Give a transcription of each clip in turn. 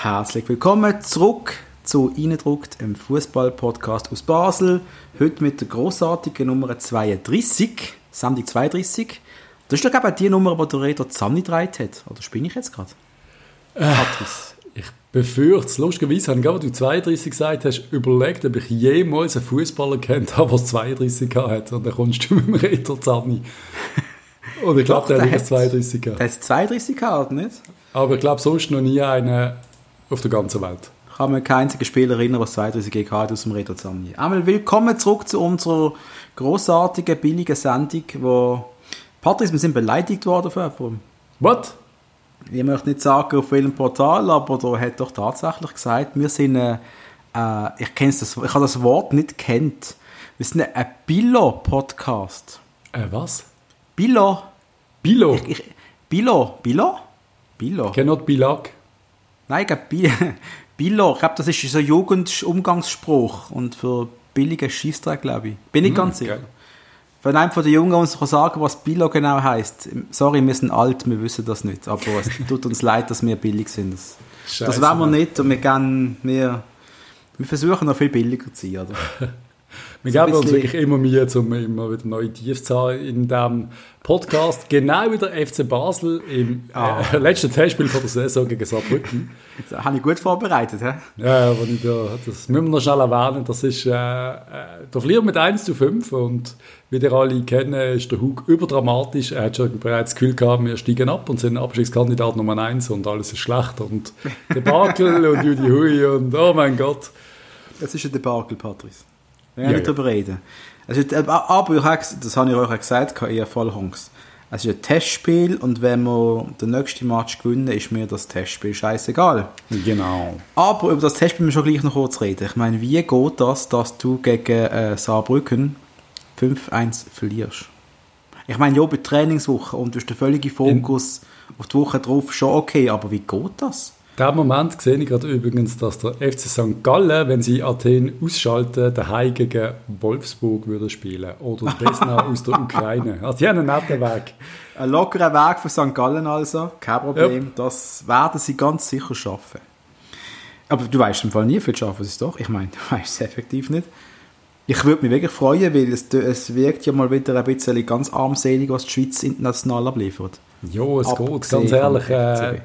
Herzlich willkommen zurück zu Eindruckt, im Fußball-Podcast aus Basel. Heute mit der großartigen Nummer 32, Sendung 32. Das ist doch eben die Nummer, die der Reto zusammengetragen hat. Oder spinne ich jetzt gerade? Äh, ich befürchte es. Lustigerweise habe ich gerade, du 32 gesagt hast, überlegt, ob ich jemals einen Fußballer kennt habe, der 32 hat. Und dann kommst du mit dem Reto zusammen. Und ich glaube, der hat 32 gehabt. Der hat 32 gehabt, nicht? Aber ich glaube, sonst noch nie einen auf der ganzen Welt. Ich kann mir keinen einzigen Spieler erinnern, der 32 GK hat aus dem Reto Zamni. Einmal willkommen zurück zu unserer großartigen, billigen Sendung, wo... Patrice, wir sind beleidigt worden von jemandem. Was? Ich möchte nicht sagen, auf welchem Portal, aber da hat doch tatsächlich gesagt, wir sind... Äh, ich kenne das, ich habe das Wort nicht kennt. Wir sind ein Billo-Podcast. Äh, was? Billo. Billo? Ich, ich, Billo. Billo? Billo. Cannot Bilag. Nein, ich glaube, Billo, ich glaube, das ist so ein Jugendumgangsspruch und für billige Schießtag, glaube ich. Bin ich hm, ganz sicher. Wenn einem von den Jungen uns sagen was Billo genau heißt, sorry, wir sind alt, wir wissen das nicht, aber es tut uns leid, dass wir billig sind. Das, Scheiße, das wollen wir nicht und wir, gehen, wir, wir versuchen noch viel billiger zu sein. Oder? Wir geben uns wirklich immer Mühe, um immer wieder neue Tiefs zu haben in diesem Podcast. Genau wie der FC Basel im ah. äh, letzten Testspiel von der Saison gegen Saarbrücken. Das habe ich gut vorbereitet, hä? Ja, aber ich da, das müssen wir noch schnell erwähnen. Das ist, äh, äh, da verlieren mit 1 zu 5 und wie ihr alle kennen, ist der Hug überdramatisch. Er hat schon bereits das Gefühl gehabt, wir steigen ab und sind Abstiegskandidat Nummer 1 und alles ist schlecht und Debakel und Judy Hui und oh mein Gott. Es ist ein Debakel, Patrice. Wir ja, nicht ja. darüber reden. Also, aber ich habe, das habe ich euch auch gesagt, eher voll Angst. Es ist ein Testspiel und wenn wir den nächsten Match gewinnen, ist mir das Testspiel scheißegal. Genau. Aber über das Testspiel müssen wir schon gleich noch kurz reden. Ich meine, wie geht das, dass du gegen äh, Saarbrücken 5-1 verlierst? Ich meine, ja, bei Trainingswoche und du hast den völligen Fokus In auf die Woche drauf schon okay, aber wie geht das? Dem Moment sehe ich gerade übrigens, dass der FC St. Gallen, wenn sie Athen ausschalten, daheim gegen Wolfsburg würde spielen. Oder Desna aus der Ukraine. Also die haben einen netten Weg. Ein lockerer Weg von St. Gallen also, kein Problem. Ja. Das werden sie ganz sicher schaffen. Aber du weißt im Fall nie, viel schaffen sie es doch. Ich meine, du weißt es effektiv nicht. Ich würde mich wirklich freuen, weil es, es wirkt ja mal wieder ein bisschen ganz armselig, was die Schweiz international abliefert. Ja, es Abgesehen geht, ganz ehrlich.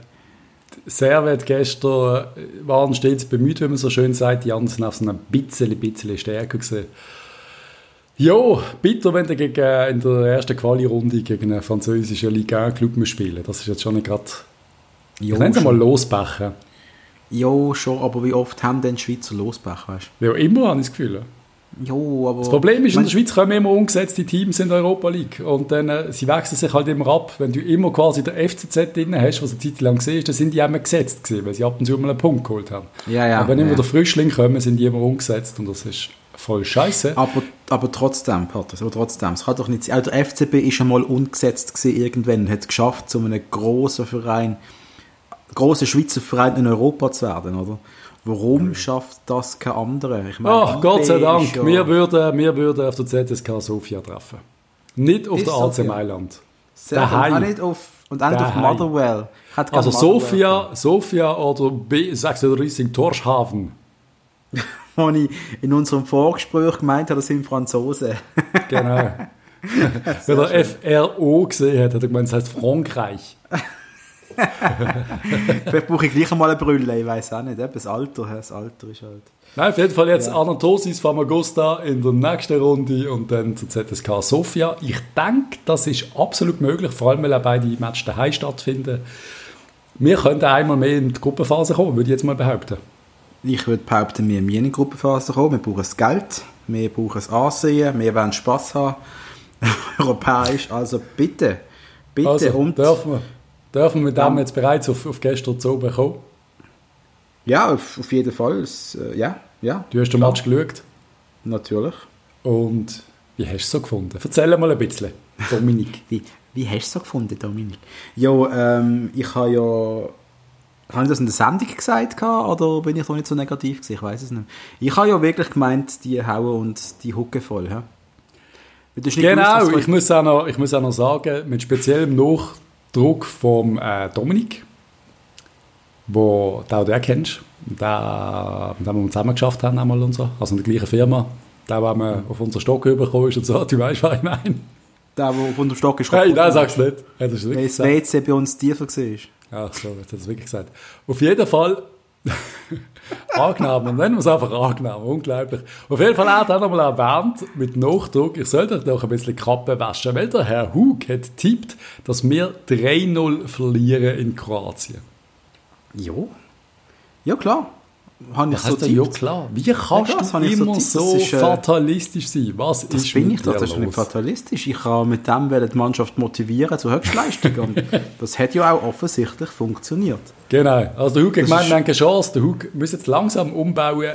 Servet gestern äh, waren stets bemüht, wie man so schön sagt. Die anderen sind auf so ein bisschen, bisschen stärker gesehen. Jo, bitter, wenn du gegen, in der ersten Quali-Runde gegen einen französischen Liga 1-Club spielen Das ist jetzt schon nicht gerade... Ich nenne es mal losbechen. Ja, schon, aber wie oft haben denn Schweizer losbechen, weißt du? Ja, immer, habe ich das Gefühl. Jo, aber... Das Problem ist, in der Schweiz kommen immer umgesetzte Teams in der Europa League und dann, äh, sie wechseln sich halt immer ab. Wenn du immer quasi der FCZ drin hast, was eine Zeit lang ist, dann sind die immer gesetzt gewesen, weil sie ab und zu mal einen Punkt geholt haben. Ja, ja. Aber wenn ja. immer der Frischling kommen, sind die immer umgesetzt und das ist voll scheiße. Aber, aber trotzdem, Patrick, aber trotzdem, es kann doch nicht sein. Auch der FCB ist schon mal umgesetzt gewesen irgendwann und hat es geschafft, zu einem grossen Verein, grossen Schweizer Verein in Europa zu werden, oder? Warum schafft das kein anderer? Ich meine, Ach, Gott sei Dank. Ja wir, würden, wir würden auf der ZSK Sofia treffen. Nicht auf der AC Mailand. Sehr und auch nicht auf, und auch nicht auf Motherwell. Also Sofia, Sofia oder B36 Torschhafen. Als ich in unserem Vorgespräch gemeint habe, das sind Franzosen. genau. Wenn er FRO gesehen hat, hat er gemeint, das heißt Frankreich. Vielleicht brauche ich gleich einmal eine Brille, ich weiß auch nicht. Das Alter, das Alter ist halt. Nein, auf jeden Fall jetzt ja. Anatosis Famagusta in der nächsten Runde und dann zur ZSK Sofia. Ich denke, das ist absolut möglich, vor allem weil auch beide Matches daheim stattfinden. Wir könnten einmal mehr in die Gruppenphase kommen, würde ich jetzt mal behaupten. Ich würde behaupten, wir müssen in die Gruppenphase kommen. Wir brauchen das Geld, wir brauchen das Ansehen, wir wollen Spass haben. Europäisch, also bitte, bitte. Also, und dürfen wir. Dürfen wir dem jetzt bereits auf, auf gestern zu oben kommen? Ja, auf, auf jeden Fall. Es, äh, ja, ja. Du hast den Match geschaut? Natürlich. Und wie hast du es so gefunden? Erzähl mal ein bisschen, Dominik. wie, wie hast du es so gefunden, Dominik? Ja, ähm, ich habe ja... Habe ich das in der Sendung gesagt oder bin ich da nicht so negativ gewesen? Ich weiß es nicht. Ich habe ja wirklich gemeint, die hauen und die Hucke voll. Ja? Genau, gewusst, ich, muss auch noch, ich muss auch noch sagen, mit speziellem Nach Druck vom äh, Dominik. wo du auch der kennst, der, mit dem wir zusammen geschafft haben, einmal unser, also in der gleichen Firma, der, der man auf unseren Stock übergekommen ist und so, du weißt, was ich meine. Der, der von dem Stock ist Nein, nein, sag's nicht. Weil das WC bei uns tiefer war. Ach so, jetzt hat es wirklich gesagt. Auf jeden Fall angenommen, nennen wir es einfach angenommen, unglaublich. Auf jeden Fall hat er nochmal erwähnt, mit Nachdruck, ich sollte doch ein bisschen Kappe waschen, weil der Herr Hug hat tippt, dass wir 3-0 verlieren in Kroatien. Jo. Ja, klar. Habe ich so ja, ja klar. Wie kannst ja, du immer so, ist, äh, fatalistisch sein? Was das ist bin ich doch, das ist nicht fatalistisch. Ich kann mit dem die Mannschaft motivieren zu Höchstleistungen. und das hat ja auch offensichtlich funktioniert. Genau. Also der Hug hat gemeint, wir haben keine Chance. Der Hug muss jetzt langsam umbauen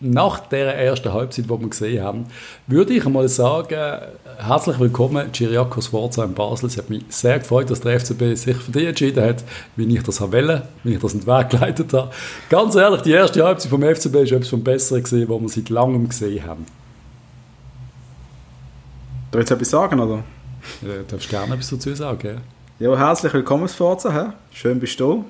nach der ersten Halbzeit, die wir gesehen haben, würde ich mal sagen, herzlich willkommen, Chiriakos Forza in Basel. Es hat mich sehr gefreut, dass der FCB sich für dich entschieden hat, wie ich das wollte, wie ich das in den Weg geleitet habe. Ganz ehrlich, die erste Halbzeit vom FCB ist etwas vom Besseren gesehen, was wir seit langem gesehen haben. Ich jetzt etwas sagen, oder? Ja, du darfst gerne etwas dazu sagen, ja. Ja, herzlich willkommen, Forza. Schön bist du.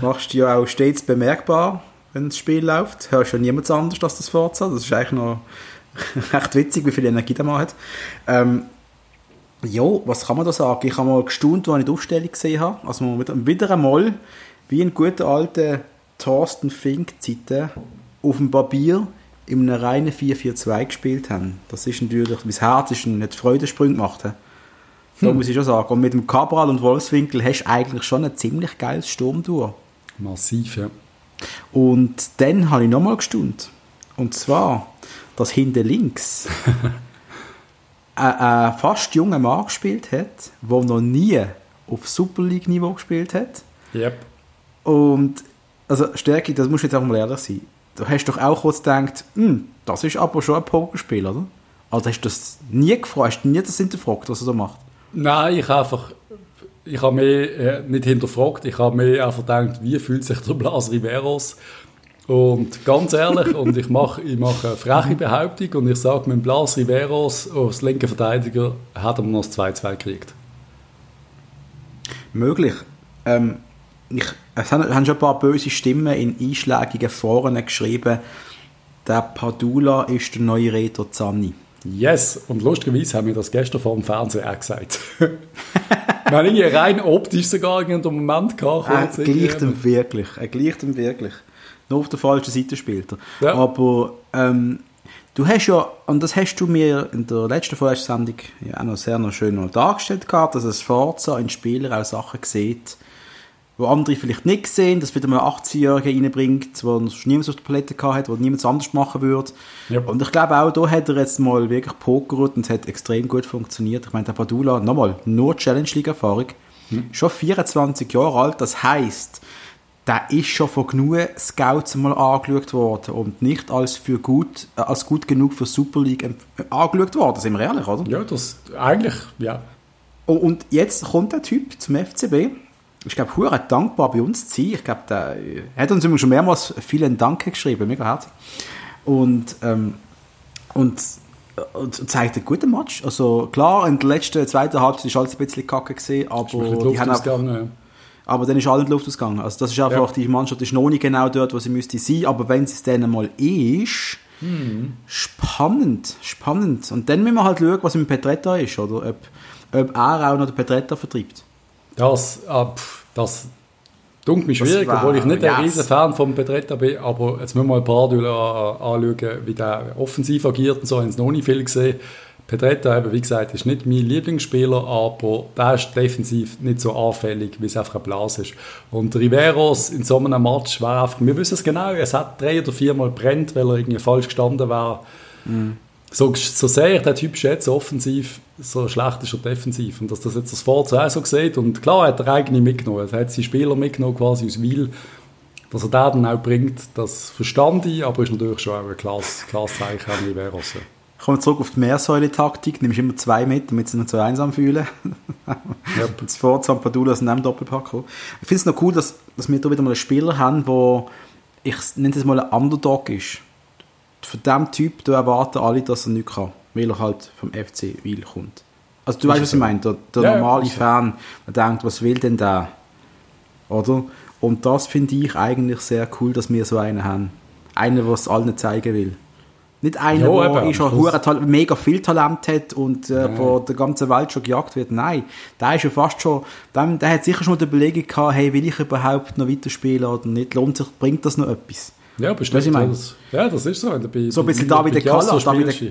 Machst du ja auch stets bemerkbar wenn das Spiel läuft. Hörst du niemand anders als das Forza. Das ist eigentlich noch recht witzig, wie viel Energie der Mann hat. Ähm, ja, was kann man da sagen? Ich habe mal gestaunt, als ich die Aufstellung gesehen habe. Also wieder einmal, wie in guten alten Thorsten Fink-Zeiten, auf dem Papier in einem reinen 4-4-2 gespielt haben. Das ist natürlich, mein Herz ist nicht Freudensprung gemacht. Da hm. muss ich schon sagen. Und mit dem Cabral und Wolfswinkel hast du eigentlich schon ein ziemlich geiles Sturm durch. Massiv, ja. Und dann habe ich nochmal gestaunt. Und zwar, dass hinten links ein, fast junger Mann gespielt hat, der noch nie auf Super League-Niveau gespielt hat. Yep. Und, also Stärke, das muss jetzt auch mal ehrlich sein. Du hast doch auch kurz gedacht, hm, das ist aber schon ein Pokerspiel, oder? Also hast du das nie gefragt, hast du nie das hinterfragt, was er so macht? Nein, ich habe einfach ich habe mich äh, nicht hinterfragt, ich habe mir einfach gedacht, wie fühlt sich der Blas Riveros? Und ganz ehrlich, und ich mache, ich mache eine freche Behauptung und ich sage, mit Blas Riveros als linker Verteidiger hat er noch das 2-2 gekriegt. Möglich. Ähm, ich, es haben, haben schon ein paar böse Stimmen in einschlägigen Foren geschrieben, der Padula ist der neue Reto Zanni. Yes, und lustigerweise haben wir das gestern vor dem Fernsehen auch gesagt. Wir haben irgendwie rein optisch sogar einen Moment gehabt. Er gleicht ihm wirklich. Er gleicht ihm wirklich. Nur auf der falschen Seite spielt er. Ja. Aber ähm, du hast ja, und das hast du mir in der letzten Vorstellung ja auch noch sehr noch schön noch dargestellt gehabt, dass es Forza in Spielern auch Sachen sieht, wo andere vielleicht nicht sehen, dass wieder mal 18-Jährige reinbringt, wo niemand auf der Palette hat, wo niemand anders machen würde. Ja. Und ich glaube auch, da hat er jetzt mal wirklich pokert und es hat extrem gut funktioniert. Ich meine, der Padula, nochmal, nur Challenge League-Erfahrung, hm. schon 24 Jahre alt, das heisst, der ist schon von genug Scouts mal angeschaut worden und nicht als, für gut, äh, als gut genug für Super League äh, angeschaut worden, sind wir ehrlich, oder? Ja, das eigentlich, ja. Und jetzt kommt der Typ zum FCB ich glaube, hure dankbar bei uns zu sein. Ich glaube, der hat uns immer schon mehrmals vielen Dank geschrieben, mega herzlich. Und, ähm, und, und zeigt einen guten Match. Also klar, in der letzten, zweiten Halbzeit ist alles ein bisschen kacke gesehen, aber die haben einfach, ja. aber dann ist alles in die Luft ausgegangen. Also das ist einfach, ja. die Mannschaft ist noch nicht genau dort, wo sie müsste sein, aber wenn es dann mal ist, hm. spannend, spannend. Und dann müssen wir halt schauen, was mit Petretta ist, oder ob, ob er auch noch den Petretta vertreibt. Das, äh, das dunkelt mich schwierig, war, obwohl ich nicht yes. ein riesen Fan von Petretta bin, aber jetzt müssen wir mal ein paar Duelle anschauen, wie der offensiv agiert und so, haben es noch nicht viel gesehen. Petretta, eben, wie gesagt, ist nicht mein Lieblingsspieler, aber der ist defensiv nicht so anfällig, wie es einfach ein Blas ist. Und Riveros in so einem Match war einfach, wir wissen es genau, es hat drei oder viermal brennt, weil er irgendwie falsch gestanden war. Mm so, so sehr ich den Typ schätze, offensiv, so schlecht ist er defensiv. Und dass das jetzt das Forza auch so sieht. Und klar hat er eigene mitgenommen. Er hat seine Spieler mitgenommen, quasi aus Wiel. Dass er den dann auch bringt, das verstand ich, aber ist natürlich schon auch ein klares, klares Zeichen an Riveros. Kommen wir zurück auf die Mehrsäule-Taktik. Nimmst immer zwei mit, damit sie nicht so einsam fühlen. ja. Das Forza und Padula sind einem Doppelpack. Ich finde es noch cool, dass, dass wir da wieder mal einen Spieler haben, der, ich nenne es mal ein Underdog ist von diesem Typ da erwarten alle, dass er nichts kann, weil er halt vom FC Wil kommt. Also du weißt, was ich meine, der, der ja, normale ja. Fan, der denkt, was will denn der? Oder? Und das finde ich eigentlich sehr cool, dass wir so einen haben. Einen, der es allen zeigen will. Nicht einer, ja, der schon mega viel Talent hat und äh, ja. der ganzen Welt schon gejagt wird. Nein, der ist ja fast schon, der, der hat sicher schon die Überlegung gehabt, hey, will ich überhaupt noch weiterspielen oder nicht? Lohnt sich, bringt das noch etwas? Ja, bestimmt. Ich mein? das, ja, das ist so. Bei, so ein bisschen David Kalla. David,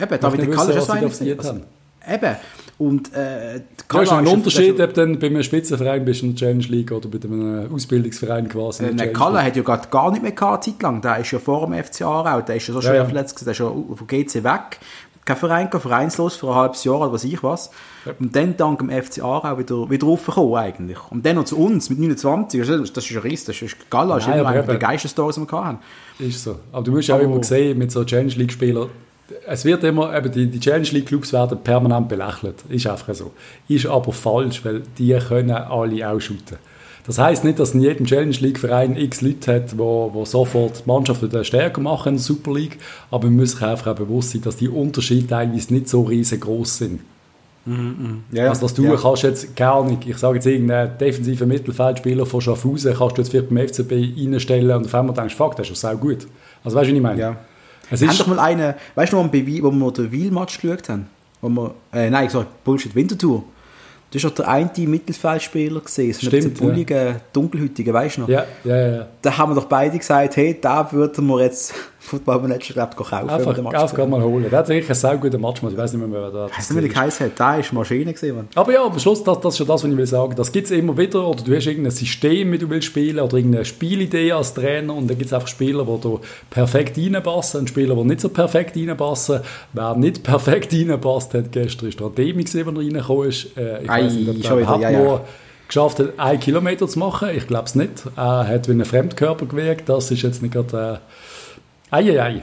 eben, David Kalla ist ja so ein Eben. Und äh, ja, ist ein Unterschied, ob du bei einem Spitzenverein bist in der Challenge League oder bei einem Ausbildungsverein quasi. Äh, Kalle hat ja gerade gar nicht mehr gehabt, Zeit lang. Der ist ja vor dem FC Aarau, der ist ja so schwer ja, ja. verletzt, der ist ja von GC weg. Kein Verein, vereinslos für ein halbes Jahr oder was ich was. Ja. Und dann dank dem FC Aarau wieder, wieder raufgekommen eigentlich. Und dann noch zu uns mit 29, das ist, ein Riss, das ist Gala, das ist immer einer der geilsten Stories, die wir hatten. Ist so. Aber du musst auch immer sehen, mit so Challenge League-Spielern, es wird immer, eben die, die Challenge League Clubs werden permanent belächelt. Ist einfach so. Ist aber falsch, weil die können alle auch shooten. Das heißt nicht, dass in jedem Challenge League Verein x Leute hat, wo, wo sofort die Mannschaften stärker machen in der Super League, aber man muss sich einfach auch bewusst sein, dass die Unterschiede teilweise nicht so riesengroß sind. Mm -hmm. yeah, also, dass du yeah. kannst jetzt gar nicht, ich sage jetzt irgendeinen defensiven Mittelfeldspieler von Schaffhausen, kannst du jetzt vielleicht beim FCB reinstellen und auf einmal denkst, fuck, das ist ja sau gut. Also weißt du, was ich meine? Yeah. Es haben doch mal einen, weißt du noch, wo wir den Wiel-Match geschaut haben? Wo wir, äh, nein, ich sag Bullshit, Wintertour. Das war der eine Mittelfeldspieler gesehen, so Stimmt, ein bulligen, ja. dunkelhütigen, weißt du noch? Ja, ja, ja. Da haben wir doch beide gesagt, hey, da würden wir jetzt Football Manager glaubt, kaufen. Einfach, einfach mal holen. Der hat sicher einen sehr guten Match gemacht. Ich weiß nicht mehr, wer da ist. Weißt du, wie der hat? Da ist Maschine gesehen. Aber ja, am Schluss, das, das ist schon das, was ich will sagen. Das gibt es immer wieder. Oder du hast irgendein System, wie du willst spielen, oder irgendeine Spielidee als Trainer. Und dann gibt es einfach Spieler, die da perfekt reinpassen und Spieler, die nicht so perfekt reinpassen. Wer nicht perfekt reinpasst, hat gestern ist Demi gesehen, wenn er reingekommen ist. Äh, ich weiß nicht, ob überhaupt ja, ja. nur geschafft hat, einen Kilometer zu machen. Ich glaube es nicht. Er hat wie ein Fremdkörper gewirkt. Das ist jetzt nicht gerade... Äh, Eieiei.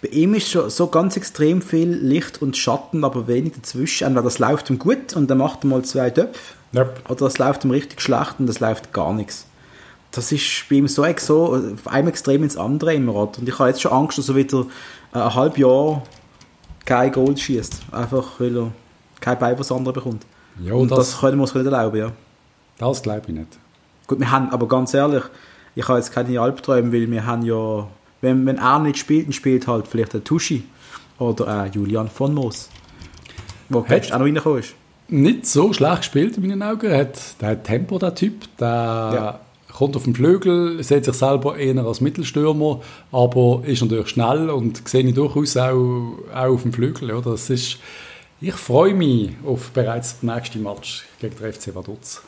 Bei ihm ist schon so ganz extrem viel Licht und Schatten, aber wenig dazwischen. Entweder das läuft ihm gut und dann macht er mal zwei Töpfe. Yep. Oder das läuft ihm richtig schlecht und das läuft gar nichts. Das ist bei ihm so, so auf einem Extrem ins andere immer. Und ich habe jetzt schon Angst, dass er wieder ein halbes Jahr kein Gold schießt. Einfach weil er kein Bein was andere bekommt. Ja, und das, das können wir uns nicht erlauben, ja. Das glaube ich nicht. Gut, wir haben, aber ganz ehrlich, ich habe jetzt keine Albträume, weil wir haben ja wenn, wenn er nicht spielt, dann spielt halt vielleicht der Tuschi oder äh, Julian von Moos, wo hat auch noch reingekommen ist. Nicht so schlecht gespielt in meinen Augen. Er hat, der hat Tempo, der Typ. Der ja. kommt auf den Flügel, sieht sich selber eher als Mittelstürmer, aber ist natürlich schnell und sehe ich durchaus auch, auch auf dem Flügel. Ja, das ist, ich freue mich auf bereits den nächsten Match gegen den FC Vaduz.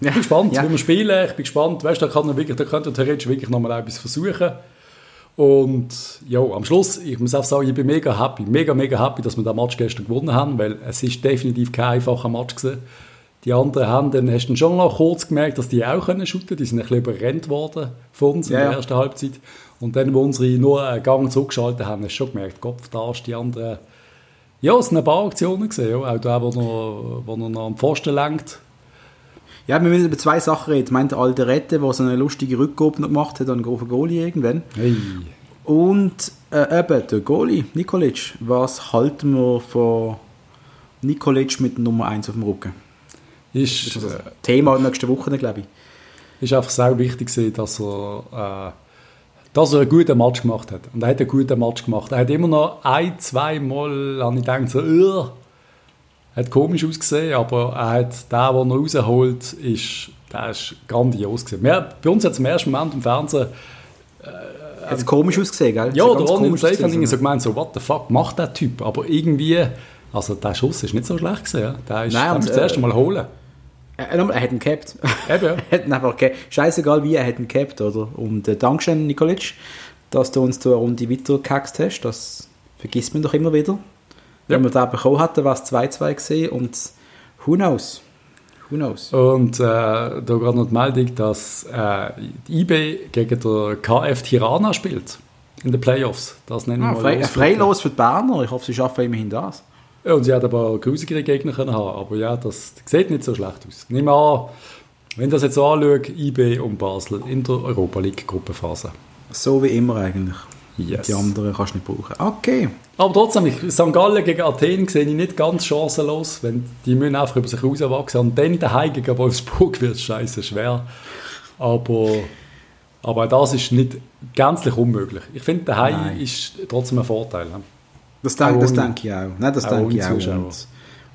Ich bin gespannt, ja. wie wir spielen. Ich bin gespannt. Weißt, da, kann er wirklich, da könnte er theoretisch wirklich noch mal etwas versuchen. Und ja, am Schluss, ich muss auch sagen, ich bin mega happy, mega, mega happy, dass wir den Match gestern gewonnen haben, weil es ist definitiv kein einfacher Match gewesen. Die anderen haben dann, hast du schon noch kurz gemerkt, dass die auch können shooten, die sind ein bisschen überrennt worden von uns ja. in der ersten Halbzeit. Und dann, wo unsere nur einen Gang zurückgeschaltet haben, hast du schon gemerkt, Kopf, da ist die anderen... Ja, es sind ein paar Aktionen gesehen, ja. auch der, wo noch, wo noch am Pfosten lenkt. Ja, wir müssen über zwei Sachen reden. Ich meine, der alte Rette, der so eine lustige Rückgabe noch gemacht hat, an den Goalie irgendwann. Hey. Und äh, eben, der Goalie, Nikolic. Was halten wir von Nikolic mit Nummer 1 auf dem Rücken? Ist, das ist äh, Thema nächste Woche, glaube ich. Ist einfach sehr wichtig, dass er, äh, dass er einen guten Match gemacht hat. Und er hat einen guten Match gemacht. Er hat immer noch ein, zwei Mal, habe ich gedacht, so! Hat komisch ausgesehen, aber er hat den, den er rausholt, ist, der ist grandios gewesen. Wir, bei uns hat es im ersten Moment im Fernsehen äh, hat komisch ausgesehen, gell? Ja, der Ronny und Dave haben so gemeint, so, what the fuck macht der Typ? Aber irgendwie, also der Schuss ist nicht so schlecht gewesen, ja? Der ist, Nein, und, das erste Mal holen. Er, er hat ihn gehabt. Eben, ja. er hat ihn einfach gehabt. Scheißegal wie, er hat ihn gehabt, oder? Und äh, Dankeschön, Nikolic, dass du uns da eine Runde weitergehaxt hast. Das vergisst man doch immer wieder. Wenn wir den bekommen hätten, wäre es 2-2 gesehen und who knows? Who knows? Und äh, da gerade noch die Meldung, dass äh, IB gegen der KF Tirana spielt in den Playoffs. Das nennen wir ah, frei, Freilos für die Berner. Ich hoffe, sie schaffen immerhin das. Ja, und sie hat aber grusigere Gegner können haben. Aber ja, das sieht nicht so schlecht aus. Nimm an, wenn das jetzt so anschaut, IB und Basel in der Europa League Gruppenphase. So wie immer eigentlich. Yes. Die anderen kannst du nicht brauchen. Okay. Aber trotzdem, ich, St. Gallen gegen Athen sehe ich nicht ganz chancenlos, wenn die müssen einfach über sich rauswachsen und dann daheim gegen Wolfsburg wird es scheiße schwer. Aber, aber das ist nicht gänzlich unmöglich. Ich finde, der Hai ist trotzdem ein Vorteil. Das, denk, das denke ich auch. Nein, das auch denke ich auch. Und,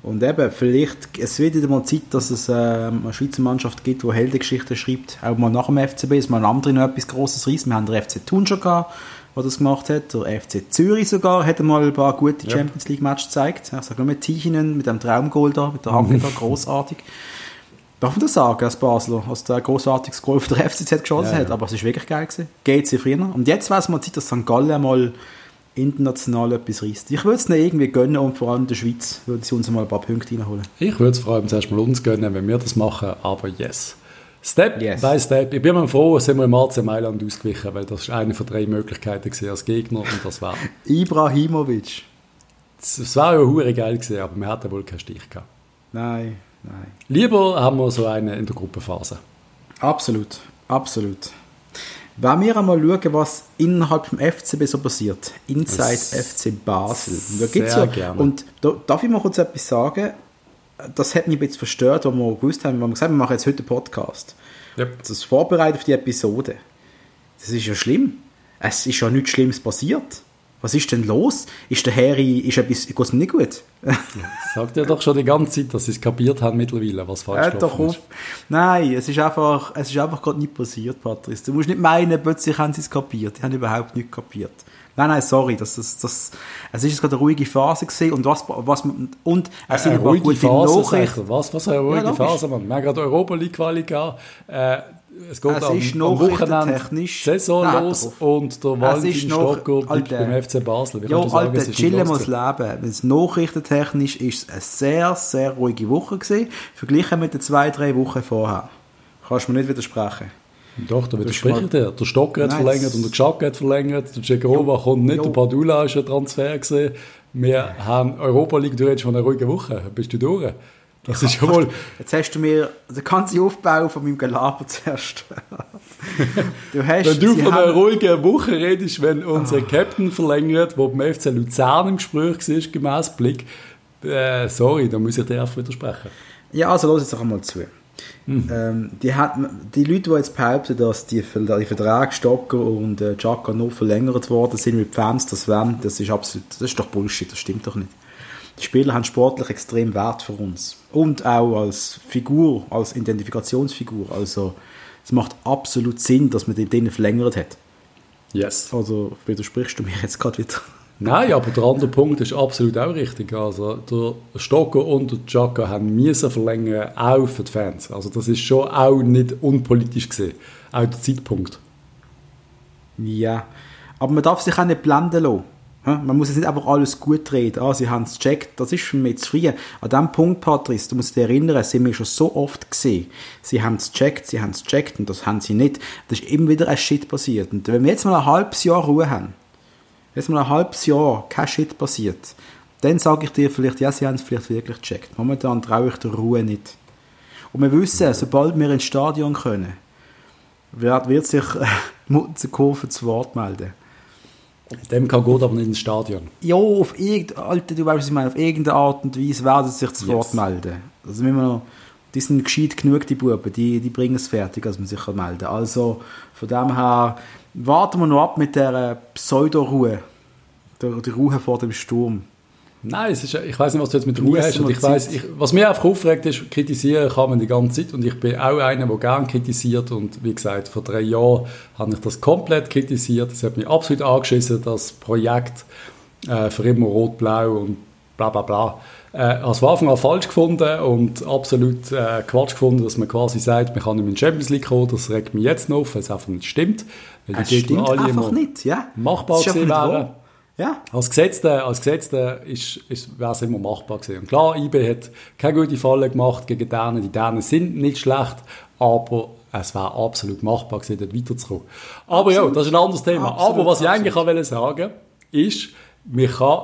und eben, vielleicht, es wird wieder mal Zeit, dass es äh, eine Schweizer Mannschaft gibt, die Heldengeschichten schreibt, auch mal nach dem FCB, dass mal ein anderer noch etwas Grosses reißt. Wir haben den FC Thun schon gehabt, der das gemacht hat. Der FC Zürich sogar hat mal ein paar gute Champions League Matches gezeigt. Ich sage nur mit Tichinen, mit dem Traumgoal da, mit der Hacke da, großartig. Darf man das sagen als Basler, als der großartiges Goal für der FCZ geschossen ja, hat, aber es ist wirklich geil gewesen. Geht sie früher. Und jetzt weiß man Zeit, dass St. Gallen mal international etwas reißt. Ich würde es ihnen irgendwie gönnen und vor allem der Schweiz würde sie uns mal ein paar Punkte reinholen. Ich würde es vor allem zuerst mal uns gönnen, wenn wir das machen, aber yes. Step yes. by Step. Ich bin mir froh, dass wir im AC Mailand ausgewichen, weil das war eine von drei Möglichkeiten als Gegner und das war... Ibrahimovic. Das war ja hure geil gewesen, aber wir hatten wohl keinen Stich gehabt. Nein, nein. Lieber haben wir so einen in der Gruppenphase. Absolut, absolut. Wenn wir einmal schauen, was innerhalb vom FCB so passiert, Inside das FC Basel. Da gibt's ja, gerne. Und da, darf ich mal kurz etwas sagen? Das hat mich ein bisschen verstört, als wir gewusst haben, wenn wir gesagt haben, wir machen jetzt heute einen Podcast. Yep. Das Vorbereiten auf die Episode. Das ist ja schlimm. Es ist ja nichts Schlimmes passiert. Was ist denn los? Ist der Harry, ist etwas, geht nicht gut? Sagt er doch schon die ganze Zeit, dass sie es kapiert haben mittlerweile, was falsch äh, doch ist. Nein, es ist einfach, es ist einfach gerade nicht passiert, Patrice. Du musst nicht meinen, plötzlich haben sie es kapiert. Die haben überhaupt nicht kapiert. Nein, nein, sorry, das, das, das, es ist gerade eine ruhige Phase gewesen und was, was, und es sind eine ruhige Phase, Nachrichten. Was, was eine ruhige ja, Phase, man. Wir haben gerade Europa League Quali gehabt, äh, es geht es am, ist am Wochenende Saison Nein, los und der Valentin Stocker bleibt beim FC Basel. Wie ja, Alter, chillen muss leben. Wenn es nachrichtentechnisch ist, es eine sehr, sehr ruhige Woche gewesen, verglichen mit den zwei, drei Wochen vorher. Kannst du mir nicht widersprechen. Doch, da widerspricht er. Der Stocker hat nice. verlängert und der Gschak hat verlängert. Der Cegrova kommt nicht, jo. der Padula ist ein Transfer gesehen. Wir haben Europa League, du redest von einer ruhigen Woche. Bist du durch? Das ist ja wohl... Jetzt hast du mir den ganzen Aufbau von meinem Gelaber zerstört. du hast, wenn du von einer ruhigen Woche redest, wenn unser oh. Captain verlängert, der beim FC Luzern im Gespräch war, gemäß Blick, äh, sorry, da muss ich dir einfach widersprechen. Ja, also los jetzt doch einmal zu. Mhm. Ähm, die, hat, die Leute, die jetzt behaupten, dass die, die Verträge Stocker und äh, Chaka noch verlängert worden sind mit Fans, das wollen, das ist absolut, das ist doch Bullshit, das stimmt doch nicht. Die Spieler haben sportlich extrem Wert für uns. Und auch als Figur, als Identifikationsfigur. Also es macht absolut Sinn, dass man den denen verlängert hat. Yes. Also widersprichst du mir jetzt gerade wieder. Nein, aber der andere Punkt ist absolut auch richtig. Also der Stocker und der Chaka haben müssen verlängern, auch für die Fans. Also das ist schon auch nicht unpolitisch gesehen. Auch der Zeitpunkt. Ja, aber man darf sich auch nicht blenden lassen. Man muss jetzt nicht einfach alles gut reden. Ah, sie haben es gecheckt. Das ist für mich zu früh. An diesem Punkt, Patrice, du musst dich erinnern, sind wir schon so oft gesehen. Sie haben es gecheckt, sie haben es gecheckt und das haben sie nicht. Das ist immer wieder ein Shit passiert. Und wenn wir jetzt mal ein halbes Jahr Ruhe haben, jetzt mal ein halbes Jahr kein Shit passiert, dann sage ich dir vielleicht, ja, sie haben es vielleicht wirklich gecheckt. Momentan traue ich der Ruhe nicht. Und wir wissen, sobald wir ins Stadion können, wird, wird sich äh, Mutzenkurve zu Wort melden. Dem kann gut aber nicht ins Stadion. Ja, auf irgendeine, Alter, du weißt, was ich meine, auf irgendeine Art und Weise werden sie sich zu Wort yes. melden. Also wir noch, die sind gescheit genug, die Buben, die, die bringen es fertig, dass man sich melden kann. Also von dem her warten wir noch ab mit der Pseudo-Ruhe. Die Ruhe vor dem Sturm. Nein, es ist, ich weiß nicht, was du jetzt mit Ruhe hast. Und ich weiss, ich, was mich einfach aufregt, ist, kritisieren kann man die ganze Zeit. Und ich bin auch einer, der gerne kritisiert. Und wie gesagt, vor drei Jahren habe ich das komplett kritisiert. Es hat mich absolut angeschissen, das Projekt äh, für immer rot-blau und bla bla bla. Äh, als von Anfang an falsch gefunden und absolut äh, Quatsch gefunden, dass man quasi sagt, man kann nicht in die Champions League kommen. Das regt mich jetzt noch auf, weil es einfach nicht stimmt. Weil es stimmt einfach nicht, ja. Machbar gewesen wären. Ja. Als Gesetzter, als Gesetzter ist, ist, wäre es immer machbar gewesen. Und klar, IB hat keine gute Falle gemacht gegen Dänen. Die Dänen sind nicht schlecht, aber es wäre absolut machbar gewesen, dort weiterzukommen. Aber absolut. ja, das ist ein anderes Thema. Absolut, aber was ich eigentlich auch sagen ist, man kann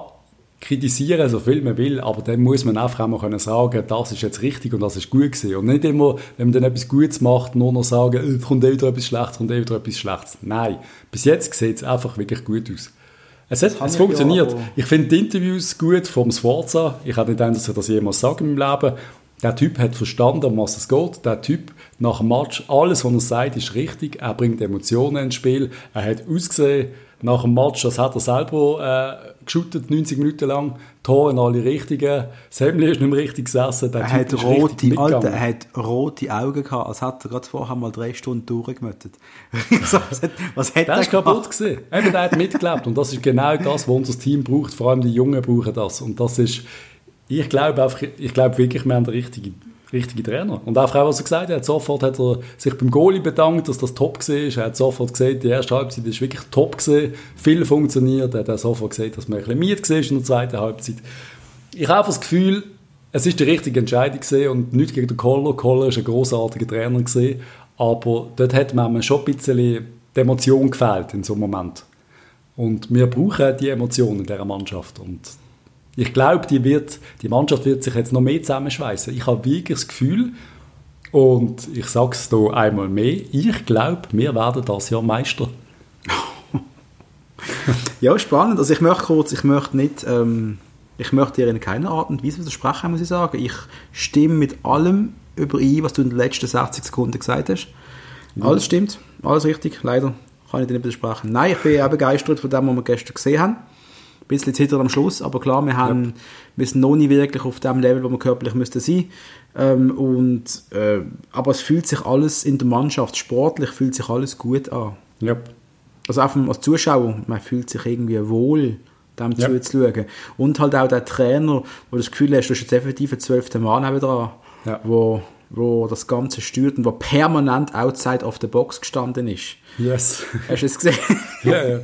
kritisieren, so viel man will, aber dann muss man einfach auch mal können sagen, das ist jetzt richtig und das ist gut gewesen. Und nicht immer, wenn man dann etwas Gutes macht, nur noch sagen, es kommt eh wieder etwas Schlechtes, kommt eh wieder etwas Schlechtes. Nein, bis jetzt sieht es einfach wirklich gut aus. Es, hat, es funktioniert. Ja, ich finde die Interviews gut vom Sforza. Ich hätte nicht gedacht, dass ich das jemals sage in meinem Leben. Der Typ hat verstanden, um was es geht. Der Typ, nach dem Match, alles, was er sagt, ist richtig. Er bringt Emotionen ins Spiel. Er hat ausgesehen, nach dem Match, das hat er selber äh, geschootet, 90 Minuten lang. Tore alle richtigen. Semli ist nicht mehr richtig gesessen. Er, hat rote, Alter, er hat rote Augen gehabt, als hätte er gerade vorher mal drei Stunden durchgemötet. was hat, was hat der ist kaputt gewesen. Eben, der hat mitgelebt. Und das ist genau das, was unser Team braucht. Vor allem die Jungen brauchen das. Und das ist, ich glaube einfach, ich glaube wirklich, wir haben den richtigen richtige Trainer. Und auch, was er gesagt hat, sofort hat er sich beim Goalie bedankt, dass das top war. Er hat sofort gesagt, die erste Halbzeit ist wirklich top gewesen, viel funktioniert. Er hat auch sofort gesagt, dass man ein bisschen miet war in der zweiten Halbzeit. Ich habe das Gefühl, es ist die richtige Entscheidung gewesen und nicht gegen den Koller. Koller ist ein großartiger Trainer gewesen, aber dort hat man schon ein bisschen die Emotion gefehlt in so einem Moment. Und wir brauchen die Emotionen in dieser Mannschaft und ich glaube, die, wird, die Mannschaft wird sich jetzt noch mehr zusammenschweißen. Ich habe wirklich das Gefühl, und ich sage es hier einmal mehr, ich glaube, wir werden das Jahr Meister. ja, spannend. Also ich möchte kurz, ich möchte nicht, ähm, ich möchte dir in keiner Art und Weise widersprechen, muss ich sagen. Ich stimme mit allem überein, was du in den letzten 60 Sekunden gesagt hast. Ja. Alles stimmt, alles richtig, leider kann ich dir nicht widersprechen. Nein, ich bin auch begeistert von dem, was wir gestern gesehen haben bisschen zittert am Schluss, aber klar, wir, haben, ja. wir sind noch nicht wirklich auf dem Level, wo wir körperlich müssten sein ähm, und äh, Aber es fühlt sich alles in der Mannschaft, sportlich fühlt sich alles gut an. Ja. Also auch als Zuschauer, man fühlt sich irgendwie wohl, dem ja. zuzuschauen. Und halt auch der Trainer, wo du das Gefühl hast, du hast jetzt effektiv einen zwölften Mann nebenan, ja. wo, wo das Ganze steuert und wo permanent outside of the box gestanden ist. Yes. Hast du es gesehen? ja, ja.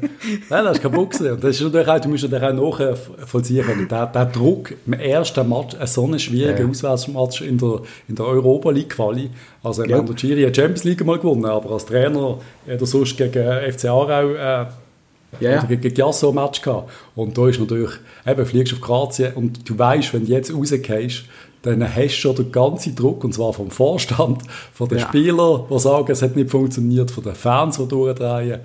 Nein, das ist kaputt gewesen. Und das ist natürlich auch, du musst natürlich auch nachvollziehen. Der, der Druck im ersten Match, so einen schwierigen ja. Auswärtsmatch in der, in der Europa League Quali. Also, ja. der Giri hat Champions League mal gewonnen, aber als Trainer hat er sonst gegen FC Aarau äh, ja. Oder gegen ein Match gehabt. Und da ist natürlich, eben, fliegst auf Kroatien und du weißt, wenn du jetzt rausgehst, dann hast du schon den ganzen Druck, und zwar vom Vorstand, von den ja. Spielern, die sagen, es hat nicht funktioniert, von den Fans, die durchdrehen.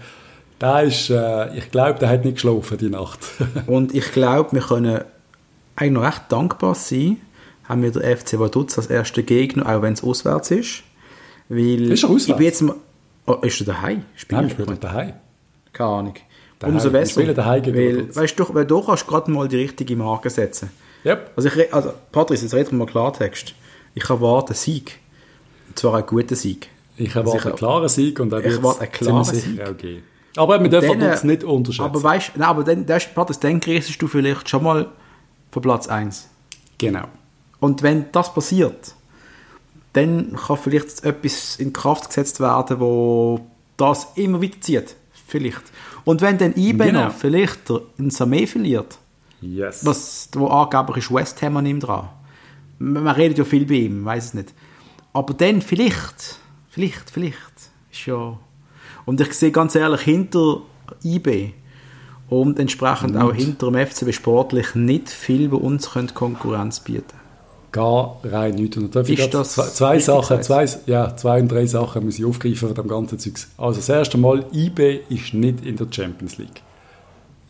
Der ist, äh, ich glaube, der hat nicht geschlafen die Nacht. und ich glaube, wir können eigentlich noch recht dankbar sein, haben wir den FC Vaduz als ersten Gegner, auch wenn es auswärts ist. Weil ist er auswärts? Ich bin jetzt mal, oh, ist er daheim? Spielen Nein, wir spielen daheim. Keine Ahnung. Daheim. Umso besser. Weil, weißt du, weil du kannst gerade mal die richtige Marke setzen. Yep. Also, ich, also Patrice, jetzt reden wir mal Klartext. Ich erwarte einen Sieg. Und zwar einen guten Sieg. Ich erwarte also einen klaren Sieg und er wird einen klaren Sieg. Okay. Aber wir dürfen dann, uns nicht unterschätzen. Aber weißt du, aber dann, das, Patrice, dann kriegst du vielleicht schon mal von Platz 1. Genau. Und wenn das passiert, dann kann vielleicht etwas in Kraft gesetzt werden, wo das immer wieder zieht. Vielleicht. Und wenn dann IBE genau. vielleicht ein Samé verliert, Yes. Was, wo angeblich ist West Ham an ihm dran. Man redet ja viel bei ihm, weiß es nicht. Aber dann vielleicht, vielleicht, vielleicht, ist ja... Und ich sehe ganz ehrlich, hinter IB und entsprechend und. auch hinter dem FCB sportlich nicht viel, wo uns Konkurrenz bieten können. Gar rein nichts. Und da ist das zwei, zwei Sachen, zwei, ja, zwei und drei Sachen muss ich aufgreifen von dem ganzen Zeugs. Also das erste Mal, IB ist nicht in der Champions League.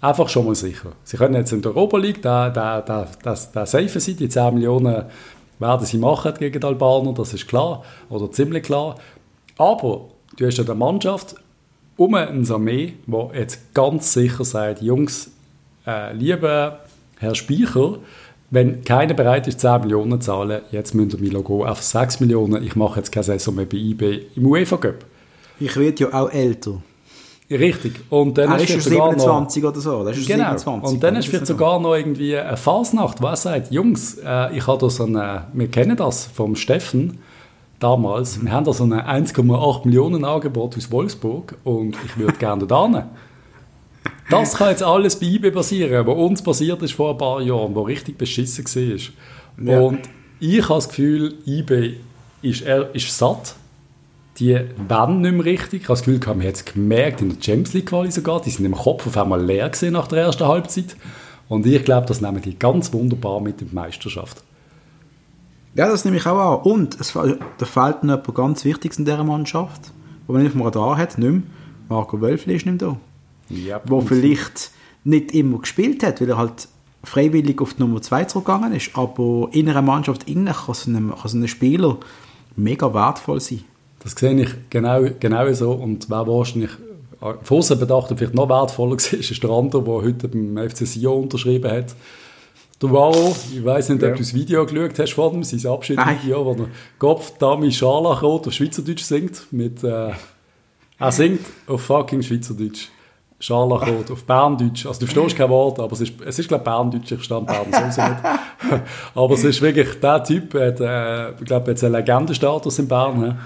Einfach schon mal sicher. Sie können jetzt in der Europa League da, da, da, das, das safe sein, die 10 Millionen werden sie machen gegen die Albaner, das ist klar, oder ziemlich klar. Aber du hast ja eine Mannschaft um ein Armee, wo jetzt ganz sicher sagt, Jungs, äh, lieber Herr Speicher, wenn keiner bereit ist, 10 Millionen zu zahlen, jetzt müsst ihr mir gehen auf 6 Millionen, ich mache jetzt keine Saison mehr bei IB im UEFA Cup. Ich werde ja auch älter. Richtig. Und dann ah, ist er 27 oder so. Das ist genau. 27. Und dann ist vielleicht sogar noch irgendwie eine Fasnacht, was sagt, Jungs, äh, ich habe da so eine, wir kennen das vom Steffen damals, mhm. wir haben da so ein 1,8 Millionen Angebot aus Wolfsburg und ich würde gerne da hin. Das kann jetzt alles bei IB passieren, was uns passiert ist vor ein paar Jahren, wo richtig beschissen war. Ja. Und ich habe das Gefühl, IB ist, er ist satt die wollen nicht mehr richtig. Ich habe das Gefühl, wir haben jetzt gemerkt, in der Champions League Quali sogar, die sind im Kopf auf einmal leer gesehen nach der ersten Halbzeit. Und ich glaube, das nehmen die ganz wunderbar mit in die Meisterschaft. Ja, das nehme ich auch an. Und es, da fehlt noch etwas ganz Wichtiges in dieser Mannschaft, wo man nicht mal da hat, nicht mehr. Marco Wölfli ist nicht mehr da. Ja, wo vielleicht nicht immer gespielt hat, weil er halt freiwillig auf die Nummer 2 zurückgegangen ist, aber in einer Mannschaft innen kann so ein, kann so ein Spieler mega wertvoll sein. Das sehe ich genau, genau so und wer wahrscheinlich von außen bedacht vielleicht noch wertvoller war, ist der andere, der heute beim FC Sion unterschrieben hat. Der Waro, ich weiß nicht, ja. ob du das Video geschaut hast von ihm, sein Abschiedsvideo, wo er Kopf Dami Scharlachrot auf Schweizerdeutsch singt. Mit, äh, er singt auf fucking Schweizerdeutsch. Scharlachrot, auf Berndeutsch. Also du verstehst kein Wort, aber es ist, es ist glaube ich, Berndeutsch, ich verstehe Bern sowieso nicht. aber es ist wirklich, der Typ hat, äh, ich glaube, jetzt einen Legendenstatus in Bern.